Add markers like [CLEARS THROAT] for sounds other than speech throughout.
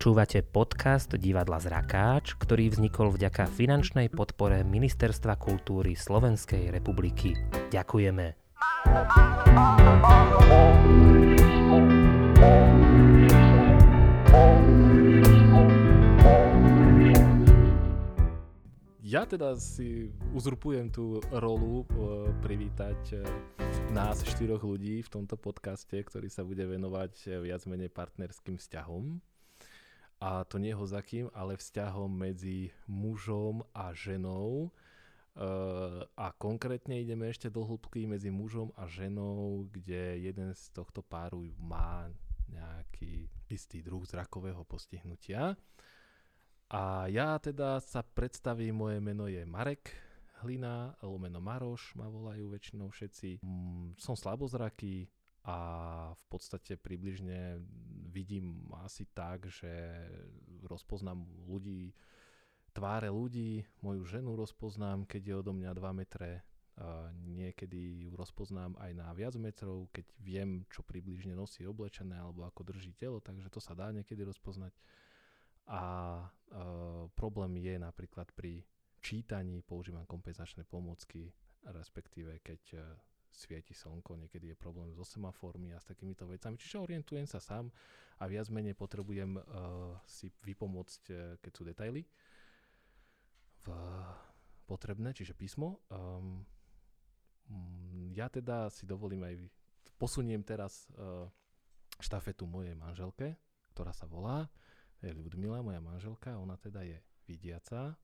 Počúvate podcast Divadla Zrakáč, ktorý vznikol vďaka finančnej podpore Ministerstva kultúry Slovenskej republiky. Ďakujeme. Ja teda si uzurpujem tú rolu uh, privítať uh, nás štyroch ľudí v tomto podcaste, ktorý sa bude venovať uh, viac menej partnerským vzťahom. A to nie hozakým, ale vzťahom medzi mužom a ženou. A konkrétne ideme ešte do hĺbky medzi mužom a ženou, kde jeden z tohto páru má nejaký istý druh zrakového postihnutia. A ja teda sa predstavím, moje meno je Marek Hlina, lomeno Maroš ma volajú väčšinou všetci. Mm, som slabozraký a v podstate približne vidím asi tak, že rozpoznám ľudí, tváre ľudí, moju ženu rozpoznám, keď je odo mňa 2 metre, niekedy ju rozpoznám aj na viac metrov, keď viem, čo približne nosí oblečené alebo ako drží telo, takže to sa dá niekedy rozpoznať. A problém je napríklad pri čítaní, používam kompenzačné pomôcky, respektíve keď svieti slnko, niekedy je problém so semaformi a s takýmito vecami. Čiže orientujem sa sám a viac menej potrebujem uh, si vypomôcť, uh, keď sú detaily v, potrebné, čiže písmo. Um, ja teda si dovolím aj, posuniem teraz uh, štafetu mojej manželke, ktorá sa volá je Ľudmila, moja manželka, ona teda je vidiaca.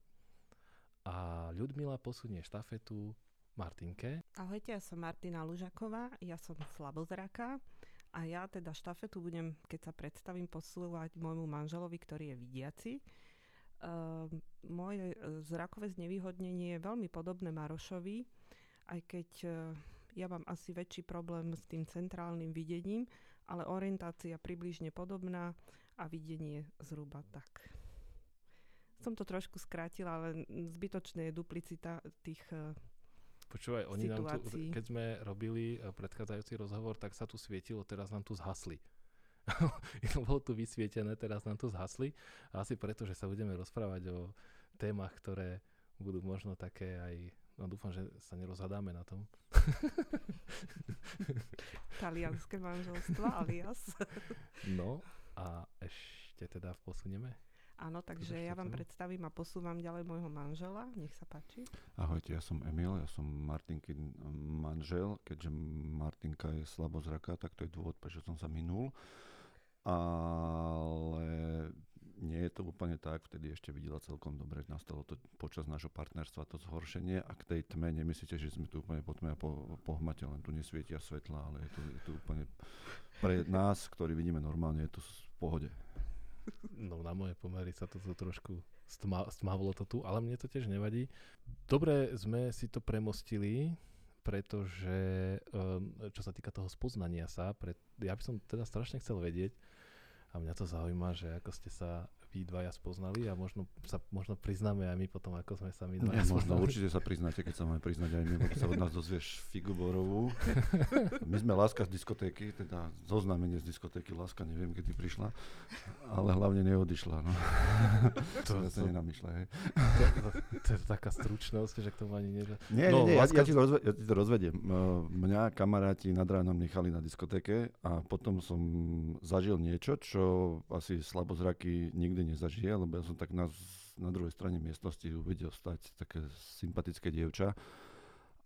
A Ľudmila posunie štafetu Martinke. Ahojte, ja som Martina Lužaková, ja som slabozraká a ja teda štafetu budem, keď sa predstavím, posúvať môjmu manželovi, ktorý je vidiaci. Uh, moje e, zrakové znevýhodnenie je veľmi podobné Marošovi, aj keď uh, ja mám asi väčší problém s tým centrálnym videním, ale orientácia približne podobná a videnie zhruba tak. Som to trošku skrátila, ale zbytočné je duplicita tých uh, Počúvaj, oni nám tu, keď sme robili uh, predchádzajúci rozhovor, tak sa tu svietilo, teraz nám tu zhasli. [LAUGHS] Bolo tu vysvietené, teraz nám tu zhasli. A asi preto, že sa budeme rozprávať o témach, ktoré budú možno také aj No dúfam, že sa nerozhadáme na tom. [LAUGHS] Talianské manželstva alias. no a ešte teda posunieme. Áno, takže ja vám predstavím a posúvam ďalej môjho manžela. Nech sa páči. Ahojte, ja som Emil, ja som Martinkin manžel. Keďže Martinka je slabozraká, tak to je dôvod, prečo som sa minul. Ale nie je to úplne tak, vtedy ešte videla celkom dobre, nastalo to počas nášho partnerstva to zhoršenie a k tej tme nemyslíte, že sme tu úplne po tme a po, po hmate, len tu nesvietia svetla, ale je to, je to úplne pre nás, ktorí vidíme normálne, je to v pohode. No na moje pomery sa to trošku stma, stmavilo to tu, ale mne to tiež nevadí. Dobre sme si to premostili, pretože um, čo sa týka toho spoznania sa, pre, ja by som teda strašne chcel vedieť, a mňa to zaujíma, že ako ste sa vy dvaja spoznali a možno sa možno priznáme aj my potom, ako sme sa my dvaja ja, Možno určite sa priznáte, keď sa máme priznať aj my, lebo sa od nás dozvieš Figu Borovú. [LAUGHS] My sme Láska z diskotéky, teda zoznámenie z diskotéky Láska, neviem, kedy prišla, ale hlavne neodišla. No. [LAUGHS] To, to, to, nenamýšľa, hej. To, to, to, je taká stručnosť, že k tomu ani nie... Nie, no, nie, nie láska... ja, ja, ti to rozve, ja ti to rozvediem. Mňa kamaráti nad ránom nechali na diskotéke a potom som zažil niečo, čo asi slabozraky nikdy nezažije, lebo ja som tak na, na druhej strane miestnosti uvidel stať také sympatické dievča.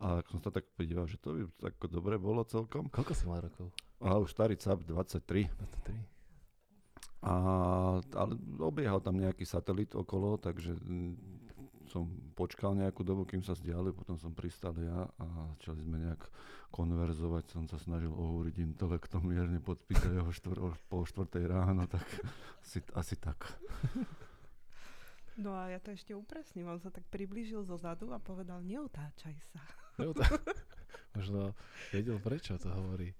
A som sa tak podíval, že to by tak dobre bolo celkom. Koľko si mal rokov? A už starý cap, 23. 23. A, ale obiehal tam nejaký satelit okolo, takže som počkal nejakú dobu, kým sa vzdialil, potom som pristal ja a začali sme nejak konverzovať, som sa snažil ohúriť intelektom mierne podpísať jeho štvr, po štvrtej ráno, tak asi, asi tak. No a ja to ešte upresním, on sa tak priblížil zo zadu a povedal, neutáčaj sa. Neutá... [LAUGHS] Možno vedel, prečo to hovorí.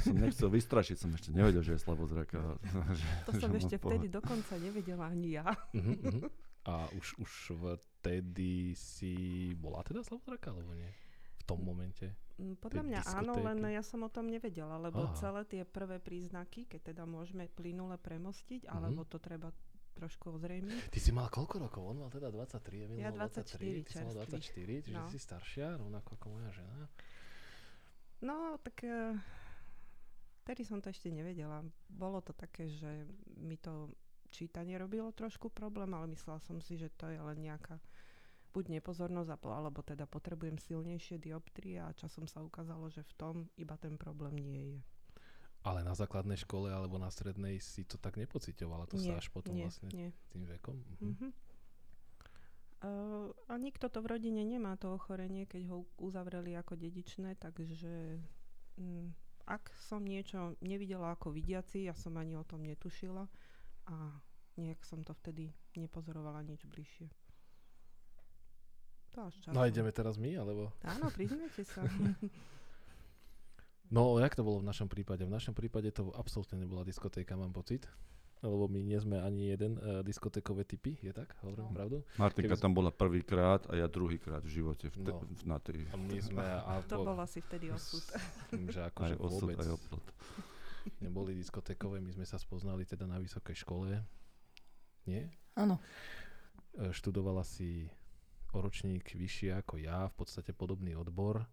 som nechcel vystrašiť, som ešte nevedel, že je slabozraká. To [LAUGHS] som ešte vtedy dokonca nevedela ani ja. Uh-huh, [LAUGHS] uh-huh. A už, už vtedy si bola teda slabozraká, alebo nie? Tom momente? Mm, Podľa mňa áno, len diskotéky. ja som o tom nevedela, lebo Aha. celé tie prvé príznaky, keď teda môžeme plynule premostiť, Mhm. alebo to treba trošku ozrejmiť. Ty si mal koľko rokov? On mal teda 23, Emil Ja mal 24 23, ty si mal čerstvý. 24, čiže No. si staršia, rovnako ako moja žena. No, tak eh, vtedy som to ešte nevedela. Bolo to také, že mi to čítanie robilo trošku problém, ale myslela som si, že to je len nejaká buď nepozornosť, alebo teda potrebujem silnejšie dioptrie a časom sa ukázalo, že v tom iba ten problém nie je. Ale na základnej škole alebo na strednej si to tak nepocitovala, to nie, sa až potom nie, vlastne nie. tým vekom. Mhm. Uh, a nikto to v rodine nemá, to ochorenie, keď ho uzavreli ako dedičné, takže mm, ak som niečo nevidela ako vidiaci, ja som ani o tom netušila a nejak som to vtedy nepozorovala nič bližšie. To až časom. No ideme teraz my, alebo? Áno, priznajte sa. No, jak to bolo v našom prípade? V našom prípade to absolútne nebola diskotéka, mám pocit. Lebo my nie sme ani jeden uh, diskotékové typy, je tak? Hovorím No. pravdu? Martinka Keby- tam bola prvýkrát a ja druhýkrát v živote v te, No. v, na tej... A my sme... [LAUGHS] A to bol asi vtedy osud. Myslím, že Aj akože osud, vôbec aj oplot. neboli diskotékové. My sme sa spoznali teda na vysokej škole. Nie? Áno. E, Študovala si o ročník vyššie ako ja, v podstate podobný odbor.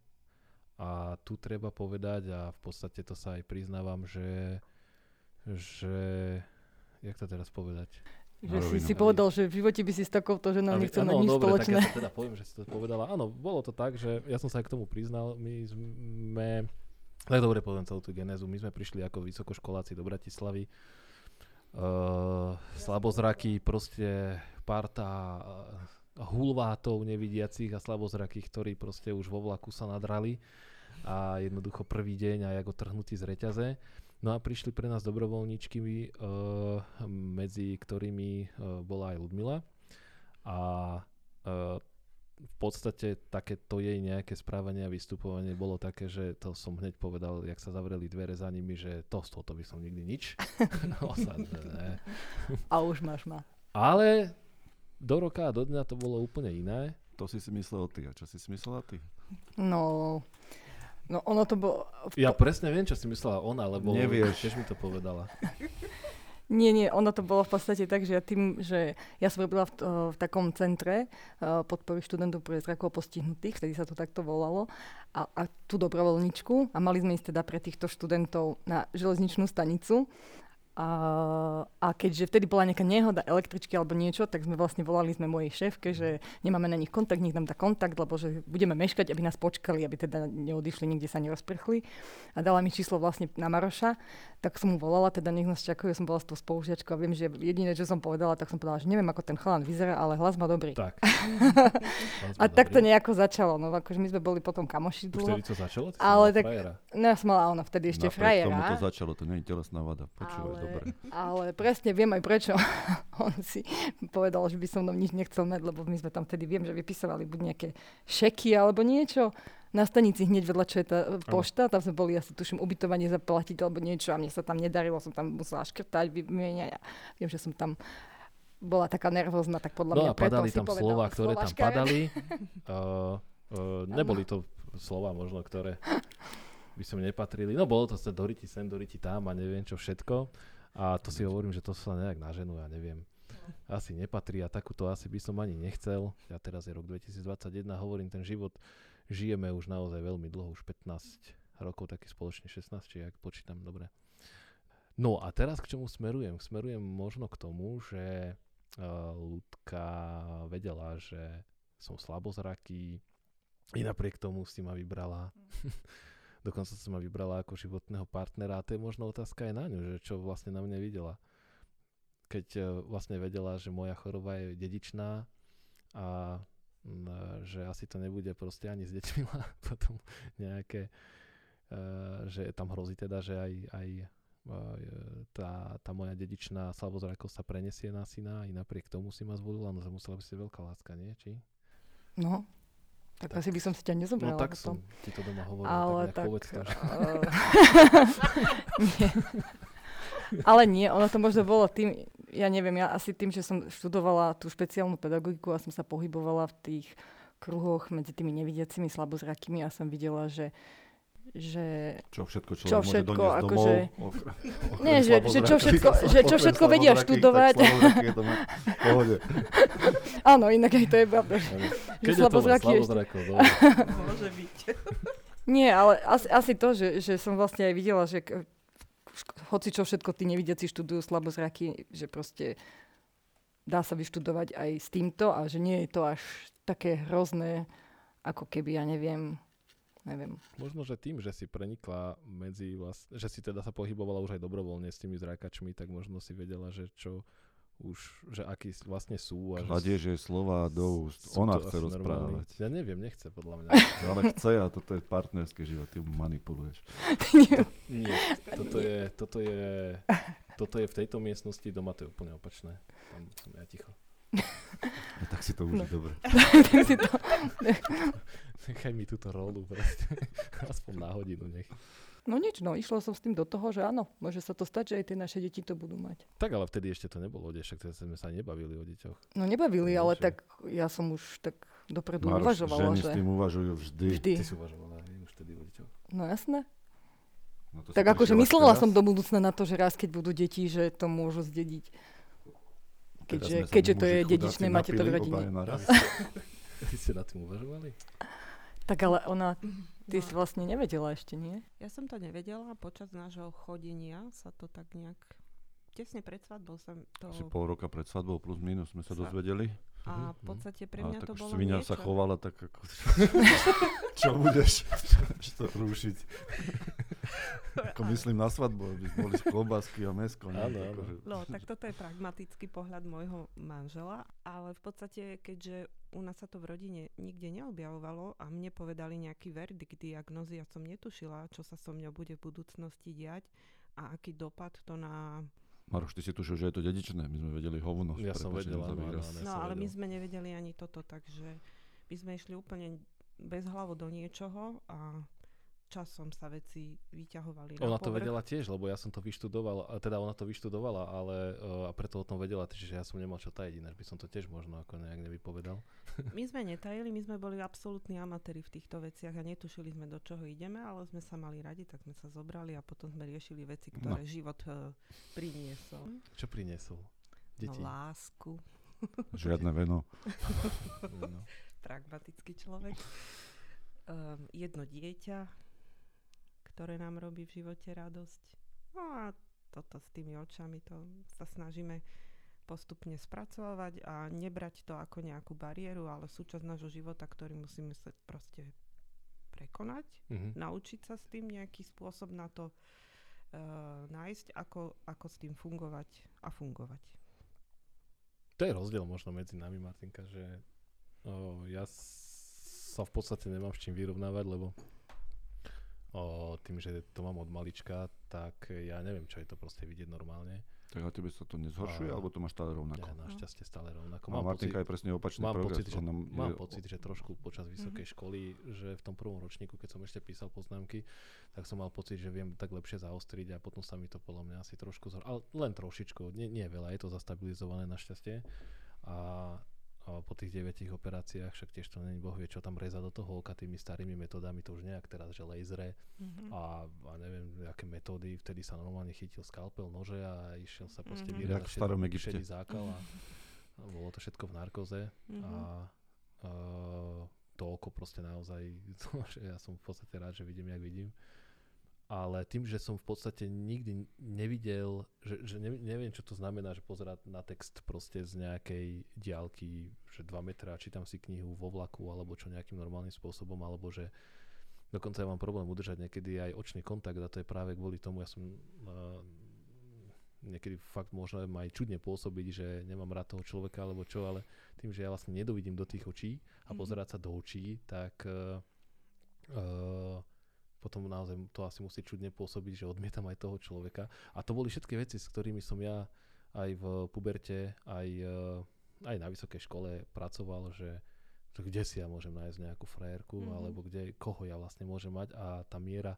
A tu treba povedať, a v podstate to sa aj priznávam, že, že jak to teraz povedať? Že si si povedal, že v živote by si s takouto ženou nechcel mať nič dobre, spoločné. Tak ja to teda poviem, že si to povedala. Áno, bolo to tak, že ja som sa aj k tomu priznal. My sme, tak dobre poviem celú tú genézu, my sme prišli ako vysokoškoláci do Bratislavy. Uh, slabozraky, proste parta uh, hulvátov nevidiacich a slabozrakých, ktorí proste už vo vlaku sa nadrali a jednoducho prvý deň a jak otrhnutí z reťaze. No a prišli pre nás dobrovoľníčky, uh, medzi ktorými uh, bola aj Ludmila. A uh, v podstate takéto jej nejaké správanie a vystupovanie bolo také, že to som hneď povedal, jak sa zavreli dvere za nimi, že to z tohoto by som nikdy nič. [LAUGHS] Osad, ne. A už máš ma. Ale do roka a do dňa to bolo úplne iné. To si si myslel ty. A čo si si myslela ty? No, no ono to bolo... Ja presne viem, čo si myslela ona, lebo Nevieš. tiež mi to povedala. [LAUGHS] Nie, nie, ono to bolo v podstate tak, že ja tým, že ja som robila v, to- v takom centre uh, podpory študentov pre zrakovo postihnutých, vtedy sa to takto volalo, a, a tú dobrovoľničku a mali sme ísť teda pre týchto študentov na železničnú stanicu. A, a keďže vtedy bola nejaká nehoda električky alebo niečo, tak sme vlastne volali sme mojej šéfke, že nemáme na nich kontakt, nech nám dá kontakt, lebo že budeme meškať, aby nás počkali, aby teda neodišli, nikde sa nerozprchli. A dala mi číslo vlastne na Maroša, tak som mu volala, teda nech nás čakajú, ja som bola s tou spolužiačkou a viem, že jediné, čo som povedala, tak som povedala, že neviem, ako ten chalan vyzerá, ale hlas má dobrý. Tak. [LAUGHS] A tak to nejako začalo, no akože my sme boli potom kamoši dlho. vtedy to začalo? Ty Ale tak- frajera. No ja som mala ona vtedy ešte Napriek tomu to frajera. začalo, to nie je telesná vada. Počúvaj, ale, dobre. [LAUGHS] ale presne viem aj prečo. [LAUGHS] On si povedal, že by som mnou nič nechcel mať, lebo my sme tam vtedy, viem, že vypisovali buď nejaké šeky alebo niečo. Na stanici hneď vedľa, čo je tá e, pošta, tam sme boli asi tuším ubytovanie zaplatiť alebo niečo a mne sa tam nedarilo, som tam musela škrtať, vymieňať a viem, že som tam bola taká nervózna, tak podľa No mňa a padali tam slova, ktoré tam padali. [LAUGHS] Uh, uh, neboli to slova možno, ktoré by som nepatrili. No bolo to sa doriti sem, doriti tam a neviem čo všetko. A to si hovorím, že to sa nejak naženú, ja neviem. Asi nepatrí a takúto asi by som ani nechcel. Ja teraz je rok 2021, hovorím, ten život žijeme už naozaj veľmi dlho, už 15 rokov, taký spoločne 16, či ak počítam dobre. No a teraz k čomu smerujem? Smerujem možno k tomu, že Ľudka vedela, že som slabozraký, i napriek tomu si ma vybrala. [LAUGHS] Dokonca si ma vybrala ako životného partnera a to je možno otázka aj na ňu, že čo vlastne na mne videla. Keď uh, vlastne vedela, že moja choroba je dedičná a mm, že asi to nebude proste ani s deťmi [LAUGHS] potom nejaké, uh, že tam hrozí teda, že aj, aj tá, tá moja dedičná slabozrakosť sa prenesie na syna, i napriek tomu si ma zvolila, no to musela by si veľká láska, nie? Či? No, tak, Tak. asi by som si ťa nezobrala No tak potom. som ti to doma hovoril, Ale tak, tak... eh, [LAUGHS] nie. Ale nie, ono to možno bolo tým, ja neviem, ja asi tým, že som študovala tú špeciálnu pedagogiku a som sa pohybovala v tých kruhoch medzi tými nevidiacimi slabozrakými a som videla, že že... Čo všetko človek Čo môže všetko, doniesť ako domov. že- Nie, že- že čo všetko- že čo všetko vedia študovať. Áno, inak aj to je pravda. Keď je to slabozrakov. Môže byť. Nie, ale asi, asi to, že, že som vlastne aj videla, že hoci čo všetko tí nevidiaci študujú slabozraky, že proste dá sa vyštudovať aj s týmto a že nie je to až také hrozné, ako keby, ja neviem, neviem. Možno, že tým, že si prenikla medzi vlast... že si teda sa pohybovala už aj dobrovoľne s tými zrákačmi, tak možno si vedela, že čo už, že akí vlastne sú. A Kladie, že že slova do úst. Ona to chce rozprávať. Ja neviem, nechce podľa mňa. Ale chce a toto je partnerský život, ty manipuluješ. [LAUGHS] Nie, toto je, toto je, toto je v tejto miestnosti, doma to je úplne opačné. Tam som ja ticho. A tak si to uži, No. dobre. [LAUGHS] tak si to... [LAUGHS] Nechaj mi túto rolu proste. [LAUGHS] Aspoň na hodinu nech. No nič, no, išla som s tým do toho, že áno, môže sa to stať, že aj tie naše deti to budú mať. Tak ale vtedy ešte to nebolo o však sme sa nebavili o deťoch. No nebavili, No, ale tak ja som už tak dopredu Maroš, uvažovala, ženy že... s tým uvažujú vždy. Vždy. Ty si uvažovala aj už vtedy o deťoch. No jasné. No to Tak akože myslela teraz? som do budúcna na to, že raz keď budú deti, že to môžu zdediť. Keďže, sa keďže to je dedičné, máte to v rodine. Ty [LAUGHS] ste nad tým uvažovali? Tak ale ona, ty No. si vlastne nevedela ešte, nie? Ja som to nevedela, počas nášho chodenia sa to tak nejak... Tesne pred svadbou sa to... Asi pol roka pred svadbou plus minus sme sa dozvedeli. A v Mhm, podstate pre A mňa tak to už bolo svinia niečo. sa chovala tak ako... [LAUGHS] Čo budeš? Čo to rúšiť? [LAUGHS] Ako myslím na svadbu, aby boli klobásky a mesko. nie? Áno, áno. Akože- No, tak toto je pragmatický pohľad môjho manžela, ale v podstate, keďže u nás sa to v rodine nikde neobjavovalo a mne povedali nejaký verdikt diagnozy, ja som netušila, čo sa so mňou bude v budúcnosti diať a aký dopad to na... Maroš, ty si tušil, že je to dedičné. My sme vedeli hovno. Ja som prepáč vedel, za áno, výraz. áno, Ja No, ale my sme nevedeli ani toto, takže my sme išli úplne bez hlavu do niečoho a časom sa veci vyťahovali na Ona to povrch. vedela tiež, lebo ja som to vyštudoval, teda ona to vyštudovala, ale uh, a preto o tom vedela, čiže ja som nemal čo tajiť, ináč by som to tiež možno ako nejak nevypovedal. My [LAUGHS] sme netajili, my sme boli absolútni amatéri v týchto veciach a netušili sme, do čoho ideme, ale sme sa mali radi, tak sme sa zobrali a potom sme riešili veci, ktoré život uh, priniesol. Čo priniesol? Deti. No, lásku, [LAUGHS] Žiadne veno. [LAUGHS] No. pragmatický človek. Um, jedno dieťa, ktoré nám robí v živote radosť. No a toto s tými očami, to sa snažíme postupne spracovať a nebrať to ako nejakú bariéru, ale súčasť nášho života, ktorý musíme sa proste prekonať, Mhm. naučiť sa s tým nejaký spôsob na to uh, nájsť, ako, ako s tým fungovať a fungovať. To je rozdiel možno medzi nami, Martinka, že o, ja sa v podstate nemám s čím vyrovnávať, lebo o, tým, že to mám od malička, tak ja neviem, čo je to proste vidieť normálne. Tak a tebe sa to nezhoršuje, A- alebo to máš stále rovnako? Ja našťastie stále rovnako. A Mám Martinka pocit, je presne opačný mám progres. pocit, že, Ona mám je- pocit, že trošku počas vysokej školy, že v tom prvom ročníku, keď som ešte písal poznámky, tak som mal pocit, že viem tak lepšie zaostriť a potom sa mi to podľa mňa asi trošku zhor... Ale len trošičku, nie, nie veľa, je to zastabilizované našťastie. A, a po tých 9 operáciách, však tiež to není boh vie, čo tam reza do toho oka tými starými metodami, to už nejak teraz, že laseре Mhm. a, a neviem, aké metódy, vtedy sa normálne chytil skalpel, nože a išiel sa proste Mhm. vyrezať Jak v starom Egypte. šedý zákal a, a bolo to všetko v narkoze Mhm. a uh, to oko proste naozaj, [LAUGHS] že ja som v podstate rád, že vidím, jak vidím. Ale tým, že som v podstate nikdy nevidel, že, že ne, neviem, čo to znamená, že pozerať na text proste z nejakej diálky, že 2 metra, čítam si knihu vo vlaku, alebo čo nejakým normálnym spôsobom, alebo že dokonca ja mám problém udržať niekedy aj očný kontakt a to je práve kvôli tomu, ja som uh, niekedy fakt ma aj čudne pôsobiť, že nemám rád toho človeka alebo čo, ale tým, že ja vlastne nedovidím do tých očí a Mhm. pozerať sa do očí, tak uh, uh, potom naozaj to asi musí čudne pôsobiť, že odmietam aj toho človeka. A to boli všetky veci, s ktorými som ja aj v puberte, aj, uh, aj na vysokej škole pracoval, že že kde si ja môžem nájsť nejakú frajerku, Mhm. alebo kde, koho ja vlastne môžem mať a tá miera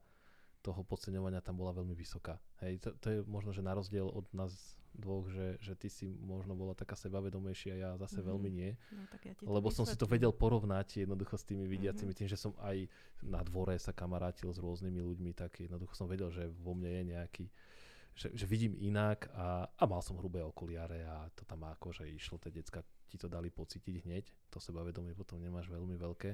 toho podceňovania tam bola veľmi vysoká. Hej, to, to je možno, že na rozdiel od nás dvoch, že, že ty si možno bola taká sebavedomejšia ja zase Mhm. veľmi nie. No, tak ja ti Lebo som si to vedel porovnať jednoducho s tými vidiacimi, Mhm. tým, že som aj na dvore sa kamarátil s rôznymi ľuďmi, tak jednoducho som vedel, že vo mne je nejaký, že, že vidím inak a, a mal som hrubé okuliare a to tam akože išlo, tie decka ti to dali pocítiť hneď, to sebavedomie potom nemáš veľmi veľké,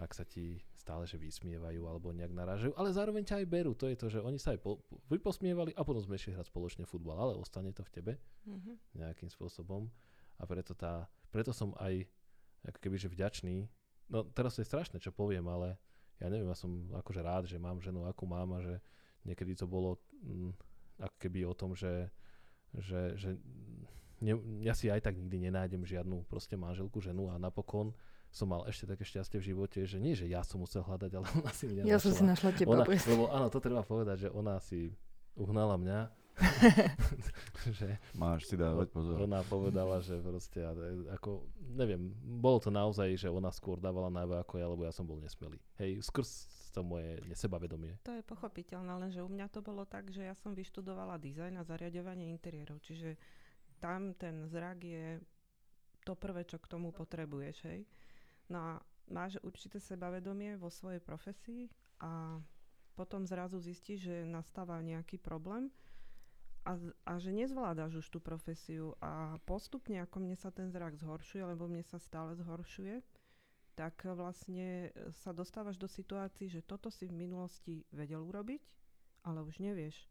ak sa ti stále že vysmievajú alebo nejak narážajú, ale zároveň ťa aj berú, to je to, že oni sa aj po, vyposmievali a potom sme išli hrať spoločne futbal, ale ostane to v tebe Mhm. nejakým spôsobom a preto, tá, preto som aj ako keby že vďačný. No teraz to je strašné, čo poviem, ale ja neviem, ja som akože rád, že mám ženu, akú mám a že niekedy to bolo mm, ako keby o tom, že, že, že ne, ja si aj tak nikdy nenájdem žiadnu proste manželku, ženu a napokon som mal ešte také šťastie v živote, že nie, že ja som musel hľadať, ale ona si mňa Ja som našla. si našla teba. Ona, lebo áno, to treba povedať, že ona si uhnala mňa. [LAUGHS] že Máš si dávať pozor. ona povedala, že proste, ako, neviem, bolo to naozaj, že ona skôr dávala najavo ako ja, lebo ja som bol nesmelý. Hej, skrz to moje sebavedomie. To je pochopiteľné, lenže u mňa to bolo tak, že ja som vyštudovala dizajn a zariadovanie interiérov, čiže tam ten zrak je to prvé, čo k tomu potrebuješ, hej. No a máš určité sebavedomie vo svojej profesii a potom zrazu zistíš, že nastáva nejaký problém a, a že nezvládaš už tú profesiu a postupne, ako mne sa ten zrak zhoršuje, lebo mne sa stále zhoršuje, tak vlastne e, sa dostávaš do situácií, že toto si v minulosti vedel urobiť, ale už nevieš.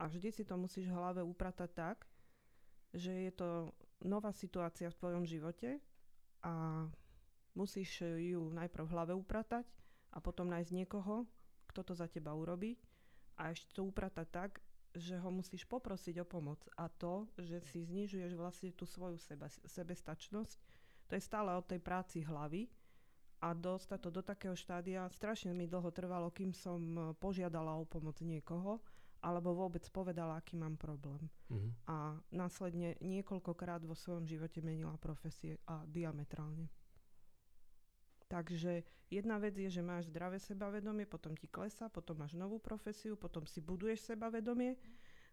A vždy si to musíš v hlave upratať tak, že je to nová situácia v tvojom živote a musíš e, ju najprv v hlave upratať a potom nájsť niekoho, kto to za teba urobí a ešte to upratať tak, že ho musíš poprosiť o pomoc a to, že si znižuješ vlastne tú svoju seba, sebestačnosť, to je stále o tej práci hlavy a dostať to do takého štádia, strašne mi dlho trvalo, kým som e, požiadala o pomoc niekoho, alebo vôbec povedala, aký mám problém. Mhm. A následne niekoľkokrát vo svojom živote menila profesie a diametrálne. Takže jedna vec je, že máš zdravé sebavedomie, potom ti klesá, potom máš novú profesiu, potom si buduješ sebavedomie,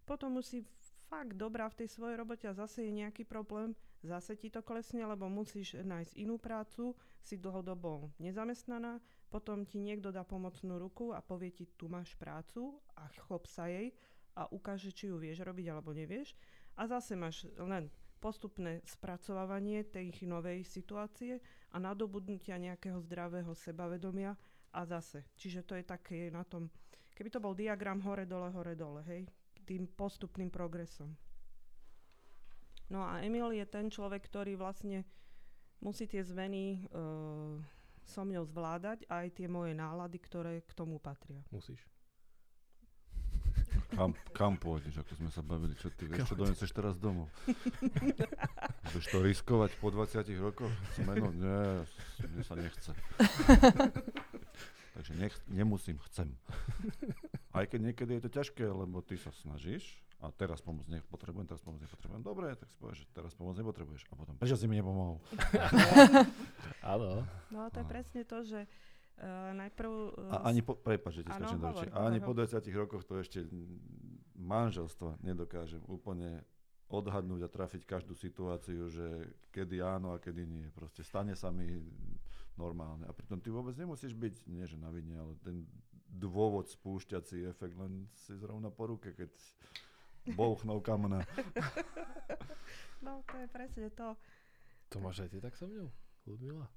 potom si fakt dobrá v tej svojej robote a zase je nejaký problém, zase ti to klesne, lebo musíš nájsť inú prácu, si dlhodobo nezamestnaná, potom ti niekto dá pomocnú ruku a povie ti, tu máš prácu a chop sa jej a ukáže, či ju vieš robiť alebo nevieš. A zase máš len postupné spracovávanie tej novej situácie a nadobudnutia nejakého zdravého sebavedomia a zase. Čiže to je také na tom, keby to bol diagram hore, dole, hore, dole, hej, tým postupným progresom. No a Emil je ten človek, ktorý vlastne musí tie zmeny uh, so mňou zvládať aj tie moje nálady, ktoré k tomu patria. Musíš. Kam, kam pôjdeš, ako sme sa bavili, čo ty vieš, čo doneseš teraz domov? Budeš to riskovať po 20 rokoch? Zmenu? Nie, mne sa nechce. Takže nech, nemusím, chcem. Aj keď niekedy je to ťažké, lebo ty sa snažíš a teraz pomoc nepotrebujem, teraz pomoc nepotrebujem. Dobre, tak si povieš, že teraz pomoc nepotrebuješ. A potom, prečo si mi nepomohol? [LAUGHS] Áno. No to je presne to, že uh, najprv... Uh, A ani po, prepáč, že ti do hovor. A hovor, ani po hovor. 20 rokoch to ešte manželstva nedokážem úplne odhadnúť a trafiť každú situáciu, že kedy áno a kedy nie. Proste stane sa mi normálne. A pritom ty vôbec nemusíš byť, nie že na vine, ale ten dôvod spúšťací efekt len si zrovna po ruke, keď bouchnú kamna. [LAUGHS] No, to je presne to. To máš aj ty tak so mňou, Ludmila?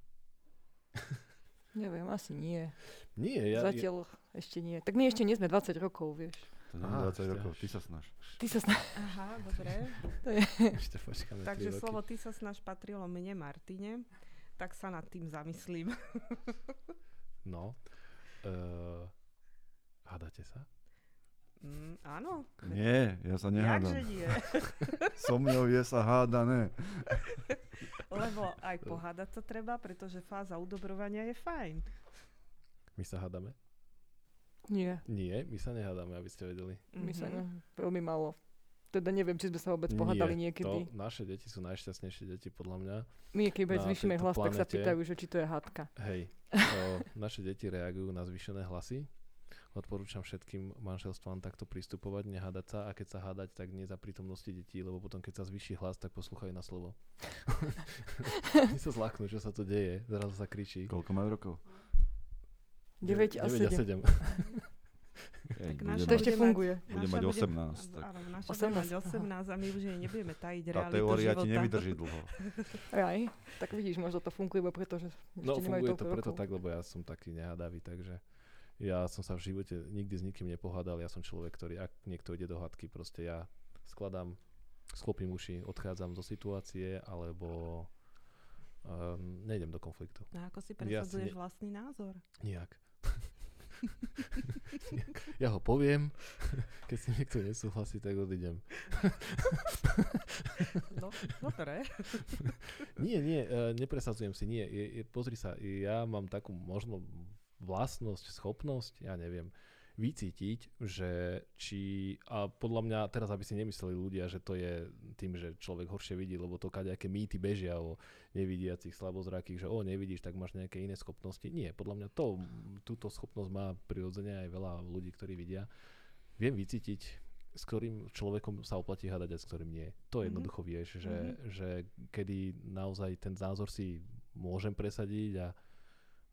[LAUGHS] Neviem, asi nie. Nie, ja... ja Zatiaľ ešte nie. Tak my ešte nie sme 20 rokov, vieš. To nie Aha, je 20 ešte rokov, ty sa snaž. Ty sa sna- Aha, dobre. ešte počkáme Takže 3 roky. slovo ty sa snaž patrilo mne, Martine. Tak sa nad tým zamyslím. No. Uh, hádate sa? Mm, áno. Nie, ja sa nehádam. Jakže nie? [LAUGHS] So mňou je sa hádané. [LAUGHS] Lebo aj pohádať sa treba, pretože fáza udobrovania je fajn. My sa hádame? Nie, Nie, my sa nehádame, aby ste vedeli. my sa Mhm. ne, veľmi málo. Teda neviem, či sme sa vôbec pohádali Nie, niekedy. To, naše deti sú najšťastnejšie deti, podľa mňa. My keď zvýšime hlas, tak sa planete- pýtajú, že či to je hádka. Hej, [LAUGHS] o, naše deti reagujú na zvýšené hlasy. Odporúčam všetkým manželstvám takto pristupovať, nehádať sa a keď sa hádať, tak nie za prítomnosti detí, lebo potom keď sa zvýši hlas, tak poslúchajú na slovo. [LAUGHS] Oni sa zlaknú, čo sa to deje, zrazu sa kričí. Koľko majú rokov? 9 a 9 7. [LAUGHS] Ej, Tak naša To ešte funguje. Bude mať bude- 18. Tak Áno, naša bude mať 18, aha. 18 a my už jej nebudeme tajiť tá realitu teória ti nevydrží dlho. [LAUGHS] Aj, tak vidíš, možno to funguje iba preto, že No ešte nemajú funguje to toľko preto rokov. tak, lebo ja som taký nehádavý, takže ja som sa v živote nikdy s nikým nepohádal, ja som človek, ktorý, ak niekto ide do hádky, proste ja skladám, sklopím uši, odchádzam zo situácie, alebo um, nejdem do konfliktu. No ako si Ja si presadzuješ ne- vlastný názor? Nijak. [LAUGHS] ja ho poviem, [LAUGHS] keď si niekto nesúhlasí, tak odídem. [LAUGHS] No, dobre. Nie, nie, e, nepresadzujem si, nie. Je, je, pozri sa, ja mám takú možno vlastnosť, schopnosť, ja neviem, vycítiť, že či, a podľa mňa, teraz aby si nemysleli ľudia, že to je tým, že človek horšie vidí, lebo to kadejaké mýty bežia o nevidiacich, slabozrakých, že o, nevidíš, tak máš nejaké iné schopnosti. Nie, podľa mňa to, túto schopnosť má prirodzene aj veľa ľudí, ktorí vidia. Viem vycítiť, s ktorým človekom sa oplatí hádať a s ktorým nie. To Mhm. jednoducho vieš, že, Mhm. že kedy naozaj ten názor si môžem presadiť a,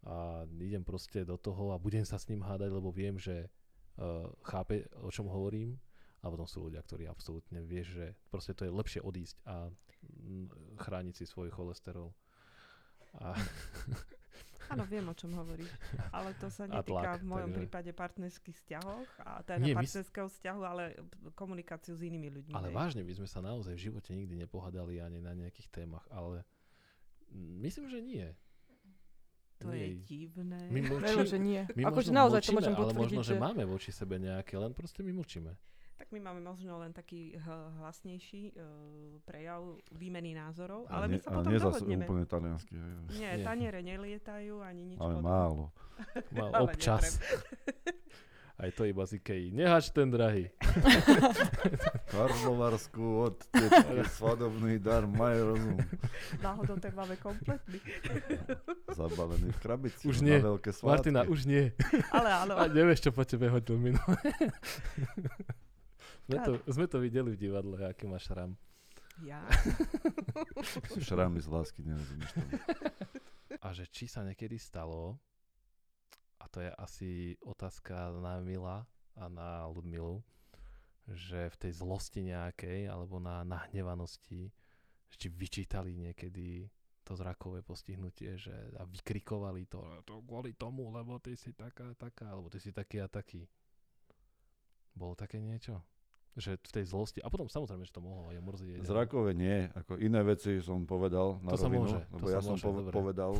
a idem proste do toho a budem sa s ním hádať, lebo viem, že uh, chápe, o čom hovorím a potom sú ľudia, ktorí absolútne vieš, že proste to je lepšie odísť a chrániť si svoj cholesterol. A, [LAUGHS] Áno, viem, o čom hovoríš. Ale to sa netýka tlak, v mojom takže- prípade partnerských vzťahoch, a teda Nie, my partnerského vzťahu, ale komunikáciu s inými ľuďmi. ale vážne, my sme sa naozaj v živote nikdy nepohadali ani na nejakých témach, ale myslím, že nie. To je Nie. divné. My mlčíme, že nie. my Akože možno naozaj to mlčíme, môžem ale možno, že... že... máme voči sebe nejaké, len proste my mlčíme. Tak my máme možno len taký h- hlasnejší uh, prejav výmeny názorov, A ale my nie- sa a potom dohodneme. úplne taliansky. hej. Nie, Nie. taniere nelietajú ani nič Ale podobné. málo. Má [LAUGHS] Ale občas. [LAUGHS] Aj to iba z Ikei. Nehač ten drahý. [LAUGHS] Karlovarskú od tetky svadobný dar, maj rozum. Náhodou ten máme kompletný. [LAUGHS] Zabalený v krabici. Už na nie. veľké svátky. Martina, už nie. Ale áno. A nevieš, čo po tebe hodil minulé. [LAUGHS] sme, to, sme to videli v divadle, aký máš šram. Ja. Sú šrámy z lásky, nerozumieš tomu. A že či sa niekedy stalo, a to je asi otázka na Mila a na Ludmilu, že v tej zlosti nejakej, alebo na nahnevanosti, či vyčítali niekedy to zrakové postihnutie, že a vykrikovali to, "A to kvôli tomu, lebo ty si taká, taká, alebo ty si taký a taký. Bolo také niečo? Že v tej zlosti, a potom samozrejme, že to mohlo aj omrzieť. Zrakové nie, ako iné veci som povedal na To sa rovinu, môže, to lebo sa ja som môže, povedal,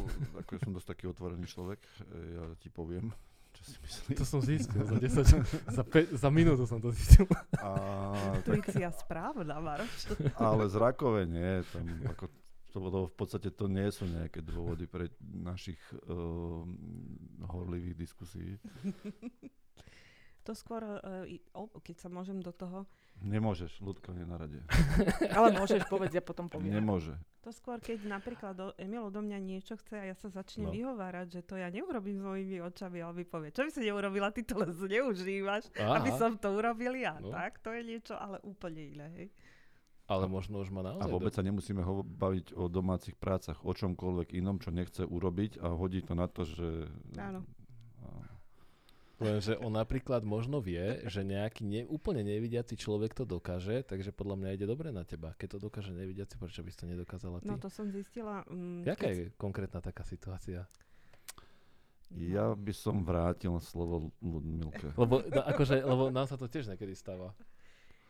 ako ja som dosť taký otvorený človek, e, ja ti poviem, čo si myslím. To som zistil, za 10, za, pe, za minútu som to zistil. A, Intuícia správna, Maroš. ale zrakové nie, tam ako to, to v podstate to nie sú nejaké dôvody pre našich uh, horlivých diskusí. To skôr, o, keď sa môžem do toho, Nemôžeš, ľudka je na rade. [LAUGHS] Ale môžeš povedať, ja potom poviem. Nemôže. to skôr, keď napríklad do, Emil odo mňa niečo chce a ja sa začnem No. vyhovárať, že to ja neurobím s mojimi očami, ale mi povie, čo by si neurobila, ty to len zneužívaš, Aha. aby som to urobil ja. No. No. Tak, to je niečo, ale úplne iné, hej. Ale možno už má naozaj... A vôbec sa nemusíme ho baviť o domácich prácach, o čomkoľvek inom, čo nechce urobiť a hodí to na to, že... Áno. Lenže on napríklad možno vie, že nejaký ne, úplne nevidiaci človek to dokáže, takže podľa mňa ide dobre na teba. Keď to dokáže nevidiaci, prečo by si to nedokázala ty? No to som zistila. Mm, Jaká keď- je konkrétna taká situácia? Ja by som vrátil slovo Ludmilke. [LAUGHS] Lebo, no, akože, lebo nám sa to tiež niekedy stáva.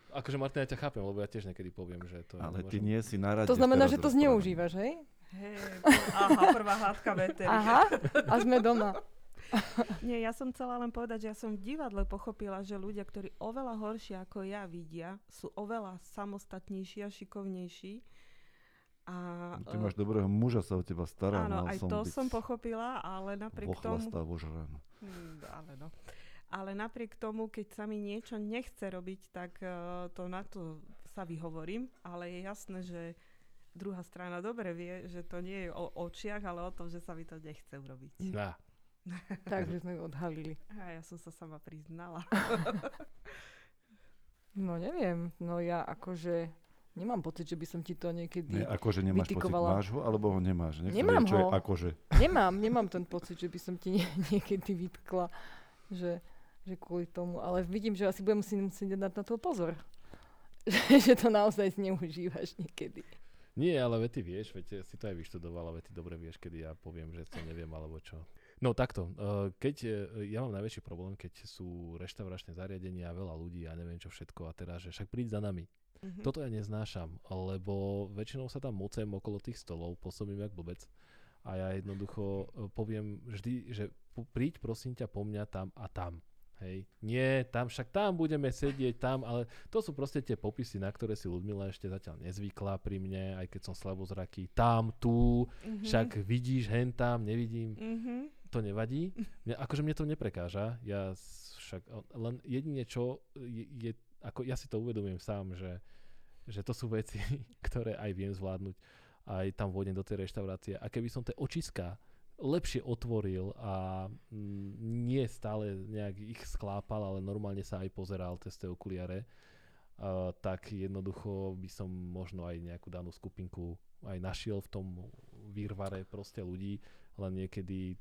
Akože Martina, ja ťa chápem, lebo ja tiež niekedy poviem, že to... Ale nemôžem- ty nie si na rade. To znamená, že to zneužívaš, hej? Hej, aha, prvá hádka veterika. Aha, a sme doma. [LAUGHS] [LAUGHS] Nie, ja som chcela len povedať, že ja som v divadle pochopila, že ľudia, ktorí oveľa horšie ako ja vidia, sú oveľa samostatnejší a šikovnejší. A, Ty máš dobrého muža, sa o teba stará. áno, aj som to byť som pochopila, ale napriek tomu... Vožran. Hmm, ale no. Ale napriek tomu, keď sa mi niečo nechce robiť, tak uh, to na to sa vyhovorím, ale je jasné, že druhá strana dobre vie, že to nie je o očiach, ale o tom, že sa mi to nechce urobiť. Á, [LAUGHS] Takže sme ju odhalili. A ja som sa sama priznala. [LAUGHS] No neviem, no ja akože nemám pocit, že by som ti to niekedy... Nie, akože nemáš vytikovala. pocit, máš ho, alebo ho nemáš? Nechcem Nemám vedieť, čo je ho. akože. Nemám, nemám ten pocit, že by som ti nie, [LAUGHS] niekedy vytkla, že, že kvôli tomu. Ale vidím, že asi budem musieť, musieť dať na to pozor. že to naozaj zneužívaš niekedy. Nie, ale veď ty vieš, veď si to aj vyštudovala, veď ty dobre vieš, kedy ja poviem, že to neviem, alebo čo. No takto, eh, keď, eh, ja mám najväčší problém, keď sú reštauračné zariadenia, veľa ľudí a neviem čo všetko a teraz, že však príď za nami. Mhm. Toto ja neznášam, lebo väčšinou sa tam mocem okolo tých stolov, pôsobím jak blbec a ja jednoducho eh, poviem vždy, že príď prosím ťa po mňa tam a tam. Hej, nie, tam však tam budeme sedieť, tam, ale to sú proste tie popisy, na ktoré si Ludmila ešte zatiaľ nezvykla pri mne, aj keď som slabozraký, tam, tu, Mhm. však vidíš, hen tam, nevidím, Mhm. To nevadí. Mne, akože mne to neprekáža, ja však len jedine čo je, je ako ja si to uvedomujem sám, že, že to sú veci, [LAUGHS] ktoré aj viem zvládnuť, aj tam vôjdem do tej reštaurácie. A keby som tie očiská lepšie otvoril a mm, nie stále nejak ich sklápal, ale normálne sa aj pozeral cez tie okuliare, uh, tak jednoducho by som možno aj nejakú danú skupinku aj našiel v tom výrvare proste ľudí, len niekedy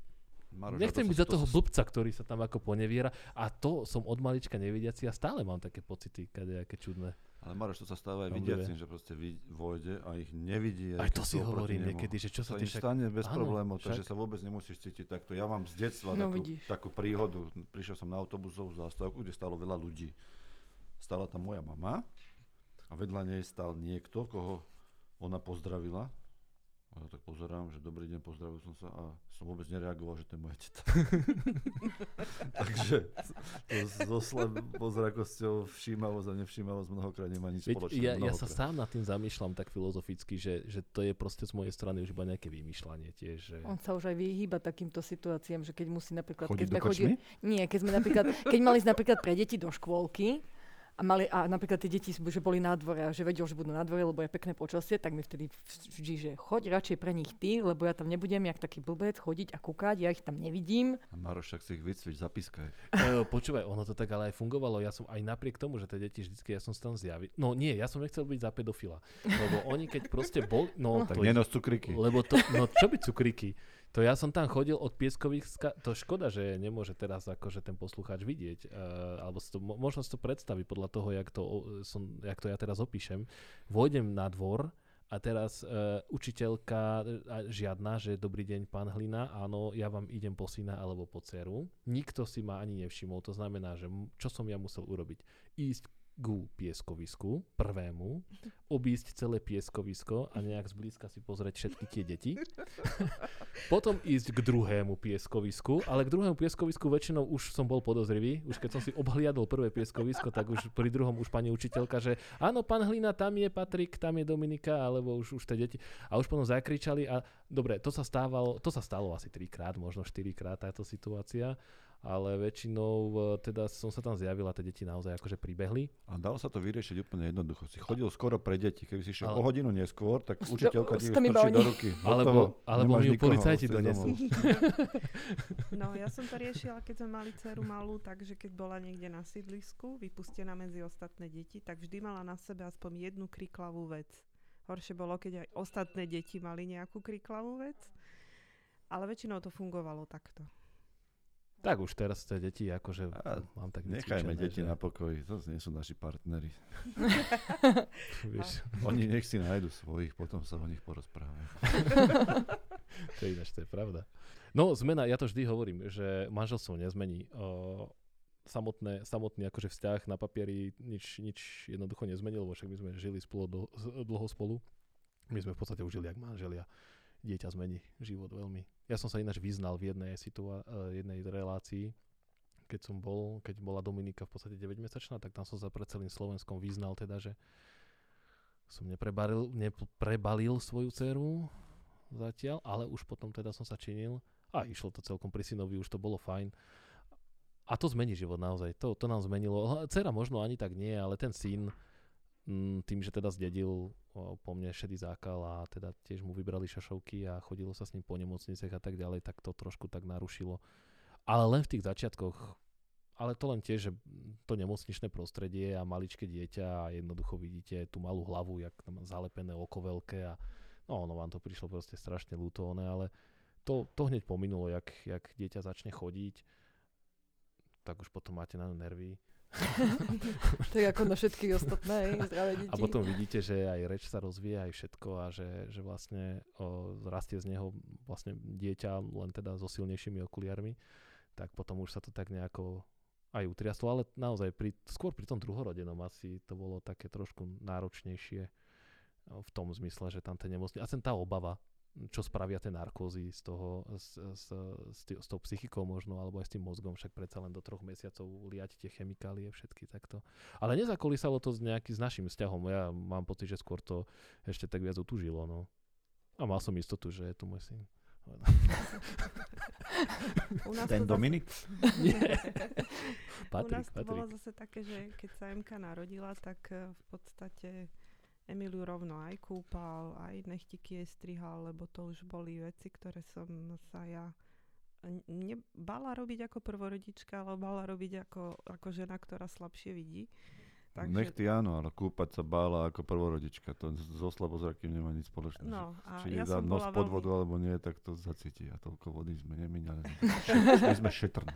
Maroš, Nechcem to byť za to toho sa- blbca, ktorý sa tam ako poneviera a to som od malička nevidiaci a stále mám také pocity, kadejaké čudné. Ale Maroš, to sa stáva aj vidiacim, že proste vojde a ich nevidí. Aj keď to si hovorím niekedy, že čo sa To ty však... stane bez Áno, problémov, takže sa vôbec nemusíš cítiť takto. Ja mám z detstva No, takú, vidíš. takú príhodu. Prišiel som na autobusovú zástavku, kde stalo veľa ľudí. Stala tam moja mama a vedľa nej stal niekto, koho ona pozdravila. A ja tak pozerám, že dobrý deň, pozdravil som sa a som vôbec nereagoval, že to je moja teta. [LAUGHS] Takže to so [LAUGHS] slabozrakosťou všímavosť a nevšímavosť mnohokrát nemá nič Veď spoločné. ja, ja sa sám nad tým zamýšľam tak filozoficky, že, že to je proste z mojej strany už iba nejaké vymýšľanie tiež. Že... On sa už aj vyhýba takýmto situáciám, že keď musí napríklad... Chodí keď do sme chodili, nie, keď sme napríklad, keď mali ísť napríklad pre deti do škôlky, a, mali, a napríklad tie deti, že boli na dvore a že vedel, že budú na dvore, lebo je pekné počasie, tak mi vtedy vždy, že choď radšej pre nich ty, lebo ja tam nebudem jak taký blbec chodiť a kúkať, ja ich tam nevidím. A Maroš, však si ich vycvič, zapískaj. [LAUGHS] E, počúvaj, ono to tak ale aj fungovalo. Ja som aj napriek tomu, že tie deti vždycky, ja som sa tam zjavil. No nie, ja som nechcel byť za pedofila. Lebo oni keď proste bol... No, Tak to, nenos cukriky. Lebo to, no čo by cukriky? To ja som tam chodil od pieskových, ska- to škoda, že nemôže teraz akože ten poslucháč vidieť, uh, alebo si to, mo- možno si to predstaviť podľa toho, jak to, som, jak to ja teraz opíšem. Vôjdem na dvor a teraz uh, učiteľka uh, žiadna, že dobrý deň, pán Hlina, áno, ja vám idem po syna alebo po dceru. Nikto si ma ani nevšimol, to znamená, že čo som ja musel urobiť? Ísť ku pieskovisku, prvému, obísť celé pieskovisko a nejak zblízka si pozrieť všetky tie deti. [LAUGHS] Potom ísť k druhému pieskovisku, ale k druhému pieskovisku väčšinou už som bol podozrivý. Už keď som si obhliadol prvé pieskovisko, tak už pri druhom už pani učiteľka, že áno, pán Hlina, tam je Patrik, tam je Dominika, alebo už, už tie deti. A už potom zakričali a dobre, to sa stávalo, to sa stalo asi trikrát, možno štyrikrát táto situácia ale väčšinou e, teda som sa tam zjavil a tie deti naozaj akože pribehli. A dalo sa to vyriešiť úplne jednoducho. Si chodil skoro pre deti. Keby si šiel Ale- o hodinu neskôr, tak učiteľka ti strčí do ruky. Alebo, alebo mi ju policajti donesú. No ja som to riešila, keď sme mali dceru malú, takže keď bola niekde na sídlisku, vypustená medzi ostatné deti, tak vždy mala na sebe aspoň jednu kriklavú vec. Horšie bolo, keď aj ostatné deti mali nejakú kriklavú vec, ale väčšinou to fungovalo takto. Tak už teraz tie deti akože A mám tak Nechajme vycvičené, deti že, na pokoji, to nie sú naši partneri. [LAUGHS] Vieš, [LAUGHS] Oni nech si nájdu svojich, potom sa o nich porozprávajú. [LAUGHS] to je ináč, to je pravda. No zmena, ja to vždy hovorím, že manželstvo nezmení. O, samotné, samotný akože vzťah na papieri nič, nič jednoducho nezmenil, lebo však my sme žili spolu dl- z- dlho spolu. My sme v podstate už žili jak manželia. Dieťa zmení život veľmi. Ja som sa ináč vyznal v jednej, situa- eh, jednej relácii, keď som bol, keď bola Dominika v podstate 9-mesačná, tak tam som sa pred celým Slovenskom vyznal teda, že som neprebalil, neprebalil svoju dceru zatiaľ, ale už potom teda som sa činil a išlo to celkom pri synovi, už to bolo fajn. A to zmení život naozaj, to, to nám zmenilo. Cera možno ani tak nie, ale ten syn tým, že teda zdedil po mne šedý zákal a teda tiež mu vybrali šašovky a chodilo sa s ním po nemocniciach a tak ďalej, tak to trošku tak narušilo ale len v tých začiatkoch. Ale to len tiež, že to nemocničné prostredie a maličké dieťa a jednoducho vidíte tú malú hlavu, jak tam má zalepené oko veľké a no, no vám to prišlo proste strašne ľútované, ale to, to hneď pominulo, jak, jak dieťa začne chodiť, tak už potom máte na nervy. [LAUGHS] tak ako na všetky ostatné zdravé deti. A potom vidíte, že aj reč sa rozvíja, aj všetko a že, že vlastne o, rastie z neho vlastne dieťa len teda so silnejšími okuliarmi, tak potom už sa to tak nejako aj utriaslo, ale naozaj pri, skôr pri tom druhorodenom asi to bolo také trošku náročnejšie v tom zmysle, že tam ten nemocný, a ten tá obava, čo spravia tie narkózy z toho, s, s, s, tý, s tou psychikou možno, alebo aj s tým mozgom, však predsa len do troch mesiacov liať tie chemikálie všetky takto. Ale nezakolísalo to s nejaký s našim vzťahom, ja mám pocit, že skôr to ešte tak viac utužilo, no. A mal som istotu, že je tu môj syn. U nás Ten Dominik? [LAUGHS] Patrik, U nás to Patrik. bolo zase také, že keď sa MK narodila, tak eh, v podstate Emiliu rovno aj kúpal, aj nechtiky jej strihal, lebo to už boli veci, ktoré som sa ja nebala robiť ako prvorodička, ale bala robiť ako, ako žena, ktorá slabšie vidí. Takže... Nechty áno, ale kúpať sa bála ako prvorodička. To so slabozrakým nemá nič spoločné. No, a Či ja som nos pod veľmi... vodu alebo nie, tak to zacíti. A toľko vody sme nemínali. [LAUGHS] My sme šetrní.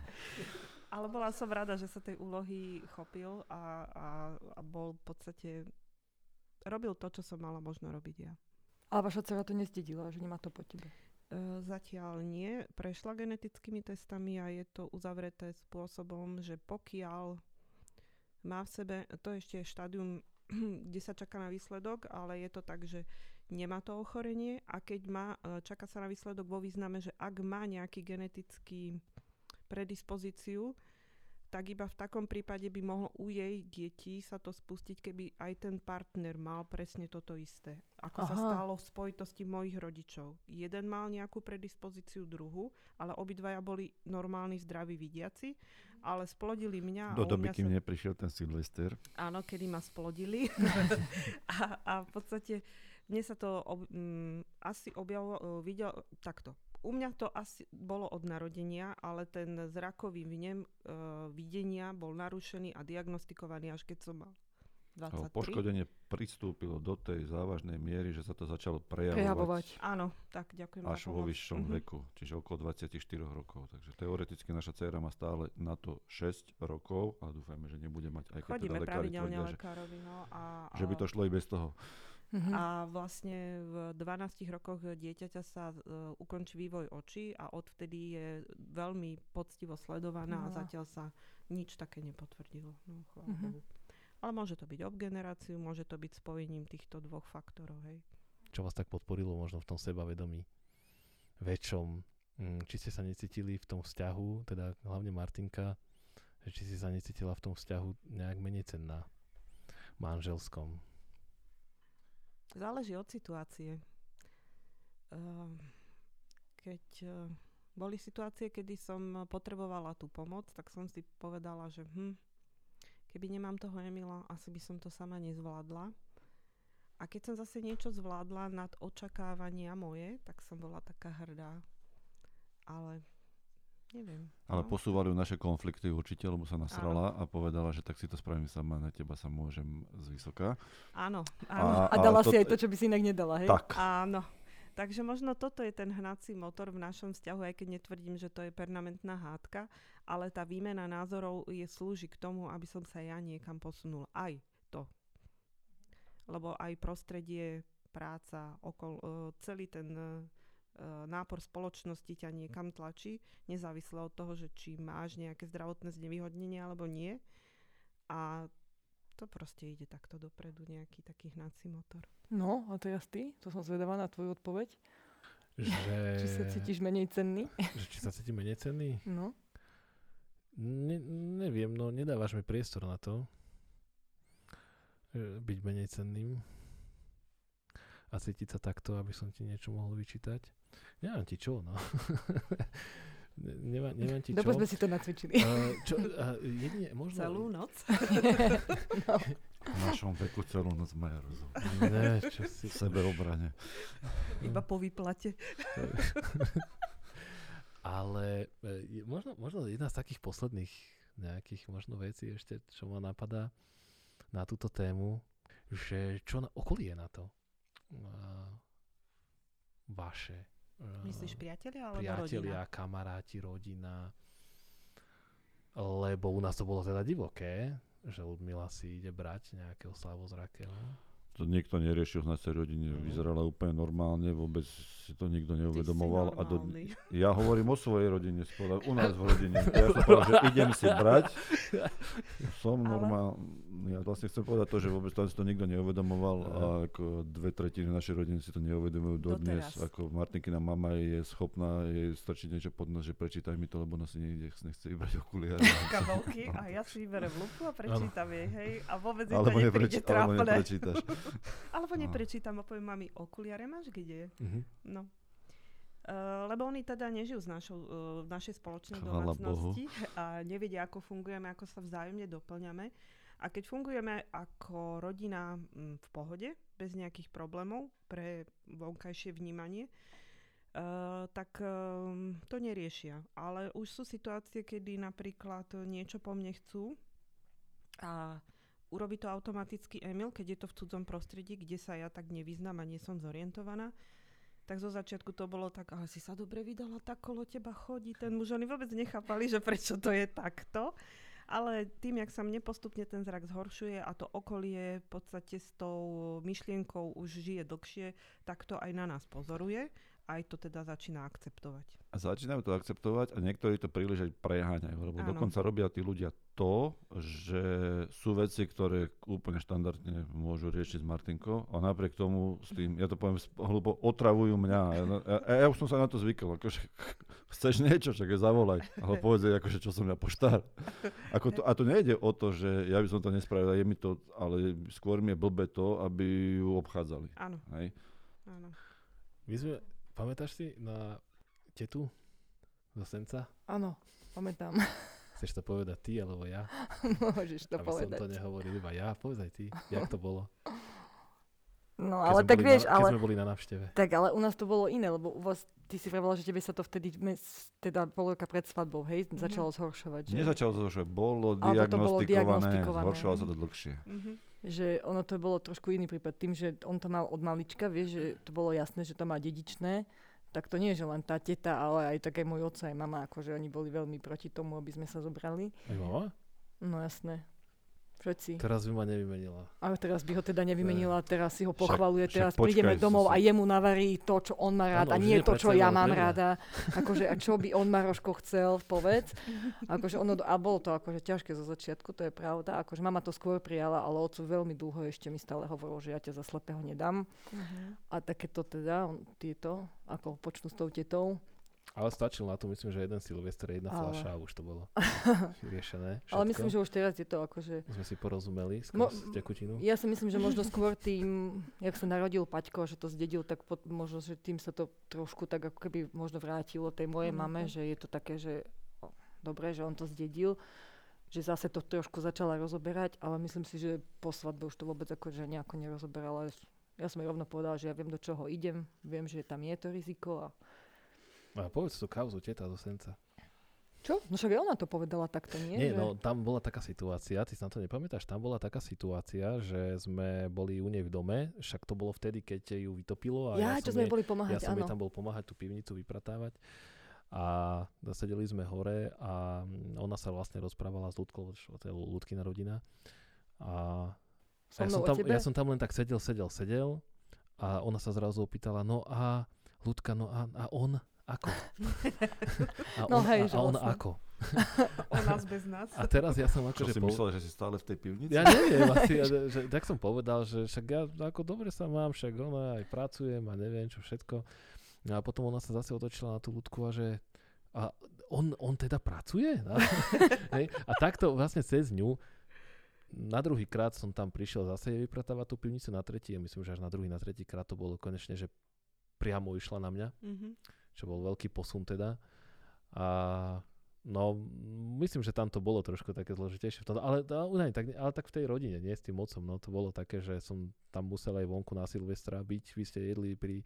Ale bola som rada, že sa tej úlohy chopil a, a, a bol v podstate robil to, čo som mala možno robiť ja. Ale vaša dcera to nezdedila, že nemá to po tebe. E, zatiaľ nie. Prešla genetickými testami a je to uzavreté spôsobom, že pokiaľ má v sebe, to ešte je štádium, [CLEARS THROAT] kde sa čaká na výsledok, ale je to tak, že nemá to ochorenie a keď má, e, čaká sa na výsledok vo význame, že ak má nejaký genetický predispozíciu, tak iba v takom prípade by mohlo u jej detí sa to spustiť, keby aj ten partner mal presne toto isté. Ako Aha. sa stalo v spojitosti mojich rodičov. Jeden mal nejakú predispozíciu druhu, ale obidvaja boli normálni, zdraví vidiaci, ale splodili mňa. Do doby, kým sa... neprišiel ten Silvester. Áno, kedy ma splodili. [LAUGHS] a, a v podstate mne sa to ob, m, asi objavilo, videl takto u mňa to asi bolo od narodenia, ale ten zrakový vnem uh, videnia bol narušený a diagnostikovaný až keď som mal 23. Poškodenie pristúpilo do tej závažnej miery, že sa to začalo prejavovať. Prejavovať. Áno, tak ďakujem Až vo vyššom mm-hmm. veku, čiže okolo 24 rokov. Takže teoreticky naša dcéra má stále na to 6 rokov a dúfajme, že nebude mať aj keď Chodíme teda pravidelne tvrdia, lekárovi. No, a, že by to šlo i bez toho. Uh-huh. A vlastne v 12 rokoch dieťaťa sa uh, ukončí vývoj očí a odvtedy je veľmi poctivo sledovaná no. a zatiaľ sa nič také nepotvrdilo. No, uh-huh. Ale môže to byť obgeneráciu, môže to byť spojením týchto dvoch faktorov. Hej. Čo vás tak podporilo možno v tom sebavedomí väčšom? Mm, či ste sa necítili v tom vzťahu, teda hlavne Martinka, že či si sa necítila v tom vzťahu nejak menej cenná manželskom? Záleží od situácie. Ehm, keď e, boli situácie, kedy som potrebovala tú pomoc, tak som si povedala, že hm, keby nemám toho Emila, asi by som to sama nezvládla. A keď som zase niečo zvládla nad očakávania moje, tak som bola taká hrdá. Ale Neviem. Ale no. posúvali ju naše konflikty určite, lebo sa nasrala áno. a povedala, že tak si to spravím sama, na teba sa môžem z vysoka. Áno, áno. A, a dala si to... aj to, čo by si inak nedala, hej? Tak. Áno. Takže možno toto je ten hnací motor v našom vzťahu, aj keď netvrdím, že to je permanentná hádka, ale tá výmena názorov je slúži k tomu, aby som sa ja niekam posunul. Aj to. Lebo aj prostredie, práca, okol, celý ten nápor spoločnosti ťa niekam tlačí, nezávisle od toho, že či máš nejaké zdravotné znevýhodnenie alebo nie. A to proste ide takto dopredu, nejaký taký hnací motor. No, a teraz ty? To som zvedavá na tvoju odpoveď. Že... [LAUGHS] či sa cítiš menej cenný? [LAUGHS] Že či sa cítim menej cenný? No. Ne, neviem, no nedávaš mi priestor na to e, byť menej cenným a cítiť sa takto, aby som ti niečo mohol vyčítať. Nemám ti čo, no. [LAUGHS] Nemá, nemám ti Dobre čo. sme si to nacvičili. Uh, čo, uh, jedine, možno... Celú noc? [LAUGHS] no. V našom veku celú noc majú rozum. Ne, čo si... Sebeobrane. Iba po výplate. [LAUGHS] Ale e, možno, možno jedna z takých posledných nejakých možno vecí ešte, čo ma napadá na túto tému, že čo na okolie na to? Vaše. Uh, Myslíš priatelia alebo priatelia, rodina? kamaráti, rodina. Lebo u nás to bolo teda divoké, že Ludmila si ide brať nejakého slavozrakého. To niekto neriešil v našej rodine, Mhm. vyzerala úplne normálne, vôbec si to nikto neuvedomoval. A do, ja hovorím o svojej rodine, spovedal, u nás v rodine. Ja som [LAUGHS] povedal, že idem si brať, som normálny. Ja vlastne chcem povedať to, že vôbec tam si to nikto neuvedomoval a Aha. ako dve tretiny našej rodiny si to neuvedomujú dodnes. Doteraz. Ako Martinkina mama je schopná jej strčiť niečo pod nos, že prečítaj mi to, lebo ona si niekde nechce vybrať okuliare. kabelky a ja si vyberem lupu a prečítam jej, hej. A vôbec jej to nepríde alebo neprečítaš. Alebo No. neprečítam a poviem mami, okuliare máš kde? Mhm. No. Uh, lebo oni teda nežijú z našou, uh, v našej spoločnej Chvála domácnosti a nevedia, ako fungujeme, ako sa vzájomne doplňame. A keď fungujeme ako rodina mm, v pohode, bez nejakých problémov pre vonkajšie vnímanie, uh, tak um, to neriešia. Ale už sú situácie, kedy napríklad niečo po mne chcú a urobí to automaticky Emil, keď je to v cudzom prostredí, kde sa ja tak nevyznám a nie som zorientovaná. Tak zo začiatku to bolo tak, ale si sa dobre vydala, tak kolo teba chodí ten muž. Oni vôbec nechápali, že prečo to je takto. Ale tým, jak sa mne postupne ten zrak zhoršuje a to okolie v podstate s tou myšlienkou už žije dlhšie, tak to aj na nás pozoruje. Aj to teda začína akceptovať. A začínajú to akceptovať a niektorí to príliš aj preháňajú, lebo Áno. dokonca robia tí ľudia to, že sú veci, ktoré úplne štandardne môžu riešiť s Martinkou a napriek tomu s tým, ja to poviem hlubo, otravujú mňa. A ja, ja, ja už som sa na to zvykol, akože [LAUGHS] chceš niečo, čak je zavolaj, ale povedz akože čo som ja poštár. Ako to, a to nejde o to, že ja by som to nespravil, je mi to, ale skôr mi je blbe to, aby ju obchádzali. Áno, Hej? áno. My sme, pamätáš si na tetu zo Senca? Áno, pamätám. [LAUGHS] Chceš to povedať ty alebo ja? [LAUGHS] Môžeš to Aby som povedať. to nehovoril iba ja. Povedz aj ty, jak to bolo. No ale tak vieš, na, Keď ale... sme boli na návšteve. Tak ale u nás to bolo iné, lebo u vás, ty si vravala, že tebe sa to vtedy, teda pol roka pred svadbou, hej, Mhm. začalo zhoršovať. Že, Nezačalo že bolo to bolo diagnostikované, diagnostikované. zhoršovalo sa to dlhšie. Mhm. Že ono to bolo trošku iný prípad. Tým, že on to mal od malička, vieš, že to bolo jasné, že to má dedičné, tak to nie je, že len tá teta, ale aj tak aj môj oco, aj mama, akože oni boli veľmi proti tomu, aby sme sa zobrali. Aj mama? No jasné. Všetci. Teraz by ma nevymenila. Ale teraz by ho teda nevymenila, teraz si ho Však- pochvaluje, však teraz počkaj, prídeme domov a jemu navarí to, čo on má rád Áno, a nie to, čo ja mám rada. Akože, a čo by on Maroško chcel, povedz. [LAUGHS] Akože ono, a bolo to akože ťažké zo začiatku, to je pravda. Akože mama to skôr prijala, ale oco veľmi dlho ešte mi stále hovoril, že ja ťa za slepého nedám. A takéto teda, on, tieto, ako počnú s tou tetou. Ale stačil na to, myslím, že jeden Silvester, jedna Ale- fľaša a už to bolo [LAUGHS] riešené. Ale myslím, že už teraz je to akože... Sme si porozumeli Mo- skrz tekutinu. Ja si myslím, že možno [LAUGHS] skôr tým, jak sa narodil Paťko, že to zdedil, tak pod, možno, že tým sa to trošku tak ako keby možno vrátilo tej mojej Mhm. mame, že je to také, že o, dobre, že on to zdedil, že zase to trošku začala rozoberať, ale myslím si, že po svadbe už to vôbec akože nejako nerozoberala. Ja som jej rovno povedala, že ja viem, do čoho idem, viem, že tam je to riziko a A povedz tú kauzu teta zo Senca. čo? No však ona to povedala takto, nie? Nie, že... no tam bola taká situácia, ty si na to nepamätáš, tam bola taká situácia, že sme boli u nej v dome, však to bolo vtedy, keď ju vytopilo a ja, ja, čo sme jej, boli ja pomáhať, som jej tam bol pomáhať tú pivnicu vypratávať a zasedeli sme hore a ona sa vlastne rozprávala s Ľudkou, to je Ľudkina rodina a So ja, som tam, ja som tam len tak sedel, sedel, sedel a ona sa zrazu opýtala, no a Ľudka, no a, a on ako? [LAUGHS] A No on, hej, a, že a on vlastne. ako? [LAUGHS] O nás bez nás. A teraz ja som Čo akože si myslel, že si stále v tej pivnici? ja neviem asi, ja, [LAUGHS] že, tak som povedal, že však ja ako dobre sa mám, však ona aj pracujem a neviem čo všetko. No a potom ona sa zase otočila na tú ľudku a že a on, on teda pracuje? A, hej, a takto vlastne cez ňu na druhý krát som tam prišiel zase vypratávať tú pivnicu na tretí a myslím, že až na druhý, na tretí krát to bolo konečne, že priamo išla na mňa Mhm. Čo bol veľký posun teda. A no, myslím, že tam to bolo trošku také zložitejšie v tom, ale, ale, tak, ale tak v tej rodine, nie s tým mocom, no to bolo také, že som tam musel aj vonku na Silvestra byť, vy ste jedli pri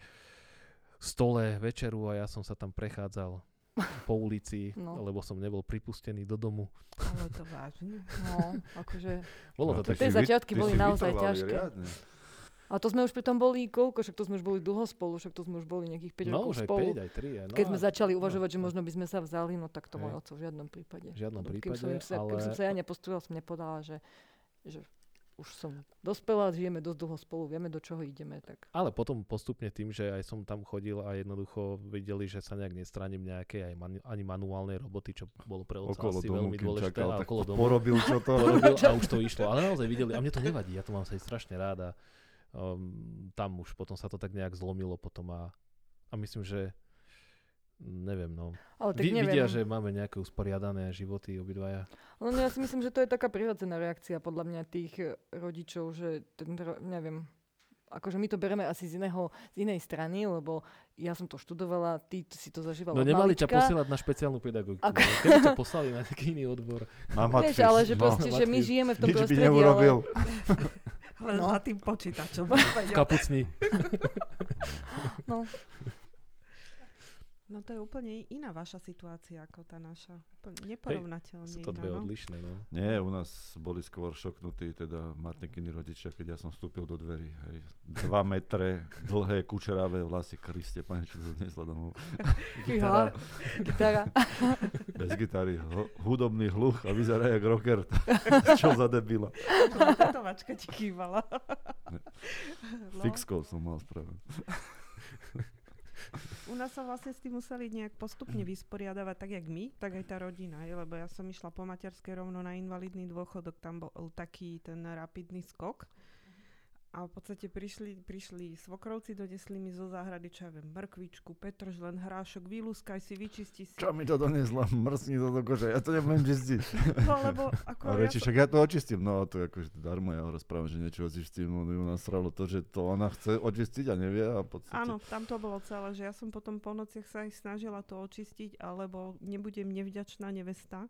stole večeru a ja som sa tam prechádzal po ulici, [LAUGHS] No. lebo som nebol pripustený do domu. Ale to vážne. No, akože... Bolo No, to ty Tie také... vy- začiatky boli naozaj ťažké. riadne. A to sme už pritom boli koľko? Však to sme už boli dlho spolu, však to sme už boli nejakých 5 No, rokov už aj spolu. 5, aj 3. No, Keď sme začali no, uvažovať, že no. možno by sme sa vzali, no tak to môj oco v žiadnom prípade. V žiadnom prípade, som, sa, keby som ale- sa ja nepostrúila, som nepodala, že, že už som dospela, žijeme dosť dlho spolu, vieme, do čoho ideme, tak Ale potom postupne tým, že aj som tam chodil a jednoducho videli, že sa nejak nestraním nejakej aj manu- ani manuálnej roboty, čo bolo pre otca Okolo asi domu, veľmi kým dôležité. čakal, a okolo [LAUGHS] domu porobil čo to. porobil a už to išlo. Ale naozaj videli, a mne to nevadí, ja to mám sa aj strašne rád a um, tam už potom sa to tak nejak zlomilo potom a, a myslím, že neviem, no. Ale tak Vy, neviem. vidia, že máme nejaké usporiadané životy obidvaja. No, no ja si myslím, že to je taká prirodzená reakcia podľa mňa tých e, rodičov, že ten, neviem, akože my to bereme asi z, iného, z inej strany, lebo ja som to študovala, ty si to zažívala No nemali ťa malička. posielať na špeciálnu pedagogiku. Ako- no. Keby ťa poslali na nejaký iný odbor. Na Vieš, matfiz, ale že no. proste, že my žijeme v tom Nič by prostredí, neurobil. [LAUGHS] Len No. za tým počítačom. [LAUGHS] Kapucni. No, No to je úplne iná vaša situácia ako tá naša. Neporovnateľne Sú to dve no. odlišné, no. Nie, u nás boli skôr šoknutí, teda Martinkiny rodičia, keď ja som vstúpil do dverí. Hej. Dva metre, dlhé, kučeravé vlasy, Kriste, pane, čo to dnesla domov. Fíha, gitara. Bez gitary, ho, hudobný hluch a vyzerá jak rocker. [LAUGHS] čo za debila. Tetovačka ti kývala. Fixkou som mal spraviť. [LAUGHS] U nás sa vlastne s tým museli nejak postupne vysporiadavať, tak jak my, tak aj tá rodina, lebo ja som išla po materskej rovno na invalidný dôchodok, tam bol taký ten rapidný skok. A v podstate prišli, prišli svokrovci, donesli mi zo záhrady, čo ja viem, mrkvičku, petržlen, hrášok, vylúskaj si, vyčisti si. Čo mi to donesla? [LAUGHS] Mrzni to do kože, ja to nebudem čistiť. [LAUGHS] No, lebo ako A ja reči, však ja to očistím. No to akože darmo, ja ho rozprávam, že niečo očistím. On ju nasralo to, že to ona chce očistiť a nevie a v podstate... Áno, tam to bolo celé, že ja som potom po nociach sa aj snažila to očistiť, alebo nebudem nevďačná nevesta.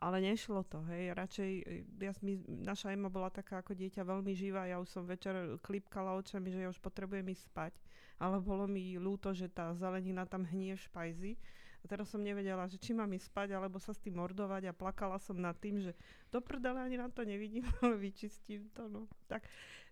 Ale nešlo to, hej. Radšej, e, ja, my, naša Ema bola taká ako dieťa veľmi živá, ja už som večer klipkala očami, že ja už potrebujem ísť spať. Ale bolo mi ľúto, že tá zelenina tam hnie v špajzi. A teraz som nevedela, že či mám ísť spať, alebo sa s tým mordovať a plakala som nad tým, že do prdele ani na to nevidím, [LAUGHS] ale vyčistím to. No. Tak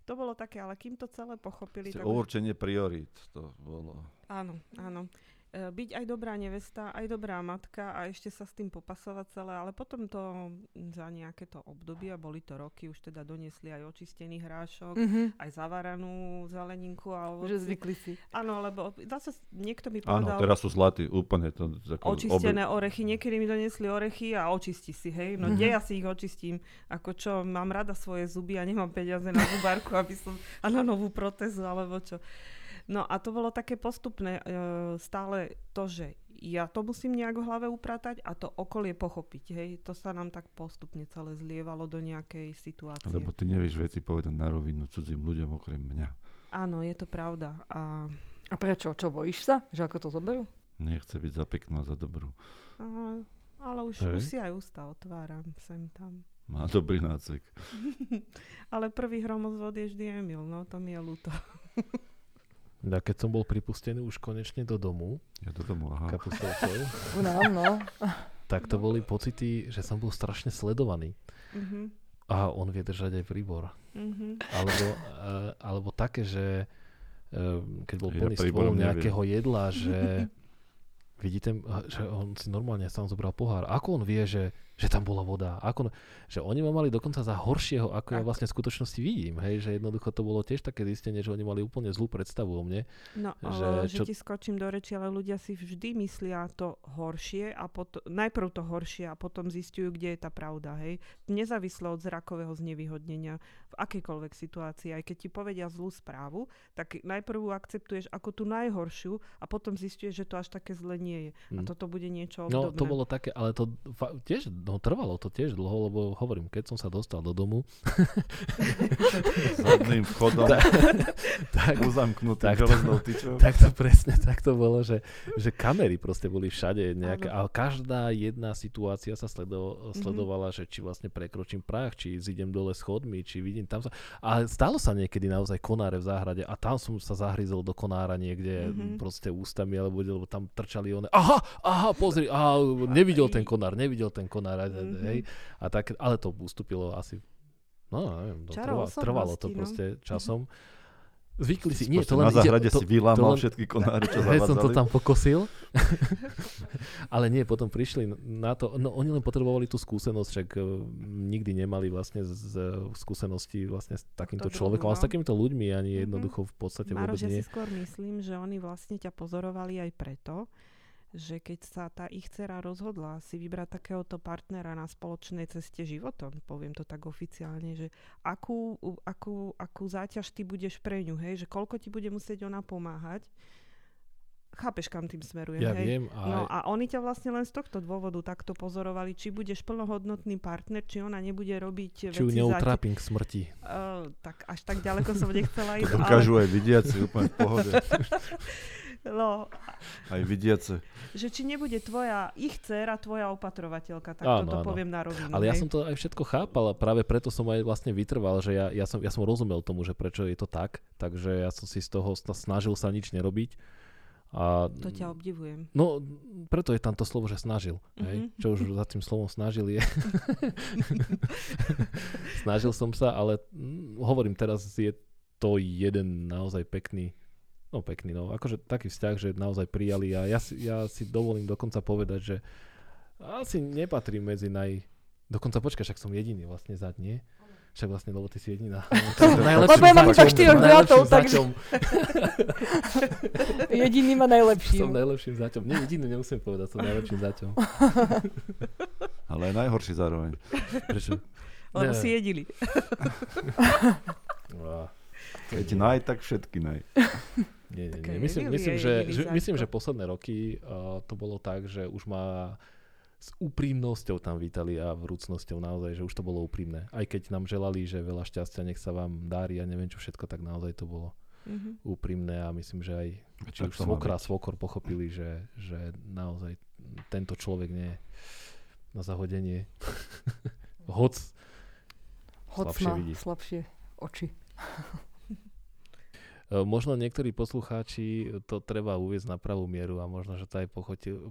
to bolo také, ale kým to celé pochopili, Ste tak Určenie priorít to bolo. Áno, áno. E, Byť aj dobrá nevesta, aj dobrá matka a ešte sa s tým popasovať celé, ale potom to za nejaké to obdobie, a boli to roky, už teda doniesli aj očistený hrášok, Mhm. aj zavaranú zeleninku a Že ovoci. zvykli si. Áno, lebo zase niekto mi Áno, povedal, teraz sú zlatí, úplne. To, ako očistené orechy, niekedy mi doniesli orechy a očisti si, hej. No Mhm. kde ja si ich očistím? Ako čo, mám rada svoje zuby a nemám peniaze na zubárku, aby som, [LAUGHS] a na novú protézu, alebo čo. No a to bolo také postupné, e, stále to, že ja to musím nejak v hlave upratať a to okolie pochopiť, hej. To sa nám tak postupne celé zlievalo do nejakej situácie. Lebo ty nevieš veci povedať na rovinu cudzím ľuďom okrem mňa. Áno, je to pravda. A, A prečo? Čo, bojíš sa? Že ako to zoberú? Nechce byť za peknú a za dobrú. a, ale už, už si aj ústa otváram sem tam. Má dobrý nácek. [LAUGHS] Ale prvý hromozvod je vždy Emil, no to mi je ľúto. [LAUGHS] A keď som bol pripustený už konečne do domu, Ja do tomu, aha. kapustovcov, nám, no. tak to boli pocity, že som bol strašne sledovaný. Mhm, A on vie držať aj príbor. mhm. Alebo, uh, alebo také, že uh, keď bol Ja plný príborom stôl neviem. nejakého jedla, že vidíte, že on si normálne sám zobral pohár. Ako on vie, že, že tam bola voda? Ako, že oni ma mali dokonca za horšieho, ako ja Tak. vlastne v skutočnosti vidím. Hej, že jednoducho to bolo tiež také zistenie, že oni mali úplne zlú predstavu o mne. No, Že že, čo- ti skočím do reči, ale ľudia si vždy myslia to horšie a potom, najprv to horšie a potom zistujú, kde je tá pravda, hej. Nezávisle od zrakového znevýhodnenia v akejkoľvek situácii, aj keď ti povedia zlú správu, tak najprv akceptuješ ako tú najhoršiu a potom zistuješ, že to až také zle nie je. A Hm. toto bude niečo No, obdobné. to bolo také, ale to tiež no trvalo to tiež dlho, lebo hovorím, keď som sa dostal do domu, Zadným vchodom, tak, tak to- železnou tyčou. tak to presne tak to bolo, že, že kamery proste boli všade nejaké, a každá jedna situácia sa sledo, sledovala, že či vlastne prekročím prach, či zidem dole schodmi, či vidím tam sa. A stalo sa niekedy naozaj konáre v záhrade a tam som sa zahryzol do konára niekde Mhm. proste ústami, alebo, lebo tam trčali one. Aha, aha, pozri, aha, nevidel ten konár, nevidel ten konár, a- Mhm. hej. A tak, ale to ustúpilo asi No, neviem, to Čaro trvalo, trvalo to no. proste časom. Zvykli si, nie, to len na ide- záhrade to, si vylámal to len- všetky konáre, čo [LAUGHS] Hej, som to zavádzali. tam pokosil. [LAUGHS] Ale nie, potom prišli na to, no oni len potrebovali tú skúsenosť, však uh, nikdy nemali vlastne z, z skúsenosti vlastne s takýmto človekom, ale s no. takýmito ľuďmi ani Mhm. jednoducho v podstate Maroš, vôbec ja nie. si skôr myslím, že oni vlastne ťa pozorovali aj preto, že keď sa tá ich dcera rozhodla si vybrať takéhoto partnera na spoločnej ceste životom, poviem to tak oficiálne, že akú, akú, akú záťaž ty budeš pre ňu, hej, že koľko ti bude musieť ona pomáhať, chápeš, kam tým smerujem, Ja hej? viem, No a a oni ťa vlastne len z tohto dôvodu takto pozorovali, či budeš plnohodnotný partner, či ona nebude robiť či ju veci za te- neutrápim k smrti. Uh, tak až tak ďaleko som nechcela [LAUGHS] ísť. To dokážu aj vidiaci úplne v pohode. [LAUGHS] No, Aj vidiace. že či nebude tvoja, ich dcéra, tvoja opatrovateľka, tak Áno, toto áno. poviem na rovinu. Ale ja hej. som to aj všetko chápal a práve preto som aj vlastne vytrval, že ja, ja, som, ja som rozumel tomu, že prečo je to tak, takže ja som si z toho sna- snažil sa nič nerobiť. A, To ťa obdivujem. No, preto je tam to slovo, že snažil. Hej? Mhm. Čo už za tým slovom snažil je. [LAUGHS] snažil som sa, ale mm, hovorím, teraz je to jeden naozaj pekný, no pekný, no akože taký vzťah, že naozaj prijali a ja si, ja si dovolím dokonca povedať, že asi nepatrí medzi naj... Dokonca počkaj, však som jediný vlastne za nie. Však vlastne, lebo ty si jediná. [LAUGHS] Lebo ja mám iba štyroch bratov, takže- zaťom. [LAUGHS] Jediným a Som najlepším. zaťom. Nie, jediný nemusím povedať, som najlepším zaťom. [LAUGHS] Ale aj najhorší zároveň. Prečo? Lebo Ne. si jediný. Keď naj, tak všetky naj. Nie, nie, nie. Myslím, myslím, je že, myslím, že posledné roky uh, to bolo tak, že už ma s úprimnosťou tam vítali a vrúcnosťou naozaj, že už to bolo úprimné. Aj keď nám želali, že veľa šťastia, nech sa vám dári a neviem čo všetko, tak naozaj to bolo Mhm. úprimné a myslím, že aj či už má svokra a svokor pochopili, že, že naozaj tento človek nie je na zahodenie. [LAUGHS] Hoc Hoc slabšie má vidí. slabšie oči. E, Možno niektorí poslucháči to treba uviezť na pravú mieru a možno, že to aj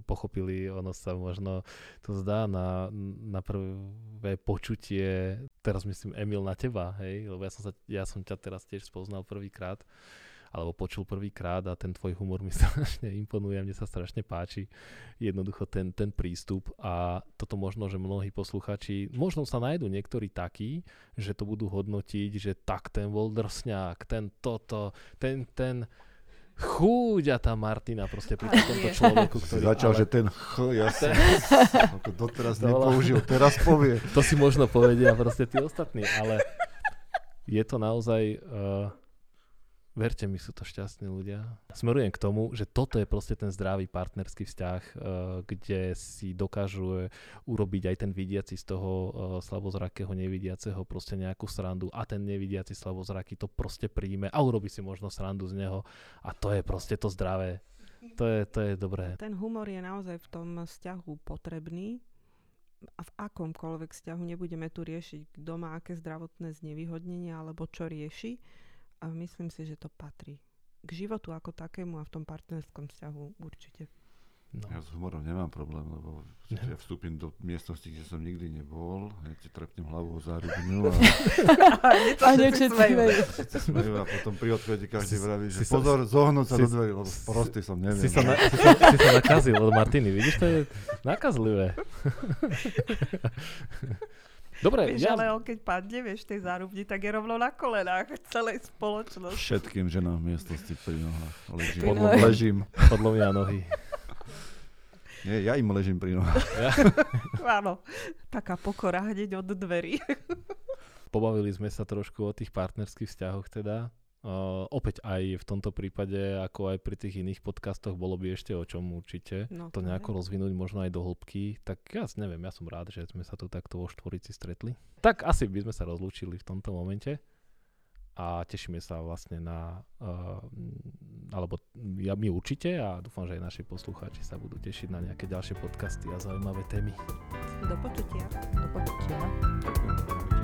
pochopili, ono sa možno to zdá na, na prvé počutie, teraz myslím Emil na teba, hej, lebo ja som, sa, ja som ťa teraz tiež spoznal prvýkrát, alebo počul prvýkrát a ten tvoj humor mi [LAUGHS] strašne imponuje, mne sa strašne páči jednoducho ten, ten prístup a toto možno, že mnohí posluchači, možno sa nájdú niektorí takí, že to budú hodnotiť, že tak ten bol drsňák, ten toto, ten, ten chúďa tá Martina proste pri takomto nie. človeku, Si ktorý... začal, ale že ten ch, ja som doteraz To bola- nepoužil, teraz povie. To si možno povedia proste tí ostatní, ale je to naozaj... Uh, verte mi, sú to šťastní ľudia. Smerujem k tomu, že toto je proste ten zdravý partnerský vzťah, uh, kde si dokážu urobiť aj ten vidiaci z toho uh, slabozrakého nevidiaceho proste nejakú srandu a ten nevidiaci slabozraký to proste príjme a urobí si možno srandu z neho a to je proste to zdravé. To je, to je dobré. Ten humor je naozaj v tom vzťahu potrebný a v akomkoľvek vzťahu nebudeme tu riešiť, kto má aké zdravotné znevýhodnenie alebo čo rieši. A myslím si, že to patrí k životu ako takému a v tom partnerskom vzťahu určite. No. Ja s humorom nemám problém, lebo ja vstúpim do miestnosti, kde som nikdy nebol, ja ti trepnem hlavu o zárubňu [LAUGHS] a A nie všetci smejú. a potom pri odchode každý Si- vraví, že si sa- pozor, zohnúť sa si- do dverí, lebo prostý som, neviem. Si sa, na, si, sa, si sa nakazil od Martiny, vidíš, to je nakazlivé. [LAUGHS] Dobre, Vieš, ja, ale on keď padne, vieš, tej zárubni, tak je rovno na kolenách celej spoločnosti. Všetkým ženám v miestnosti pri nohách ležím. Nohách. ležím. podlomia nohy. Nie, ja im ležím pri nohách. Ja, [LAUGHS] Áno, taká pokora hneď od dverí. pobavili sme sa trošku o tých partnerských vzťahoch teda. Uh, opäť aj v tomto prípade, ako aj pri tých iných podcastoch, bolo by ešte o čom určite No, to nejako je. rozvinúť, možno aj do hĺbky. Tak ja neviem, ja som rád, že sme sa tu takto vo štvorici stretli. Tak asi by sme sa rozlúčili v tomto momente a tešíme sa vlastne na, uh, alebo ja, my určite a dúfam, že aj naši poslucháči sa budú tešiť na nejaké ďalšie podcasty a zaujímavé témy. Do počutia. Do počutia.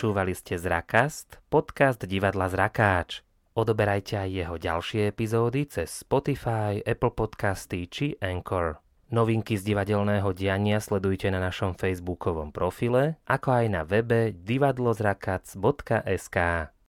Počúvali ste Zrakast, podcast divadla Zrakáč. Odoberajte aj jeho ďalšie epizódy cez Spotify, Apple Podcasty či Anchor. Novinky z divadelného diania sledujte na našom facebookovom profile, ako aj na webe divadlozrakac.sk.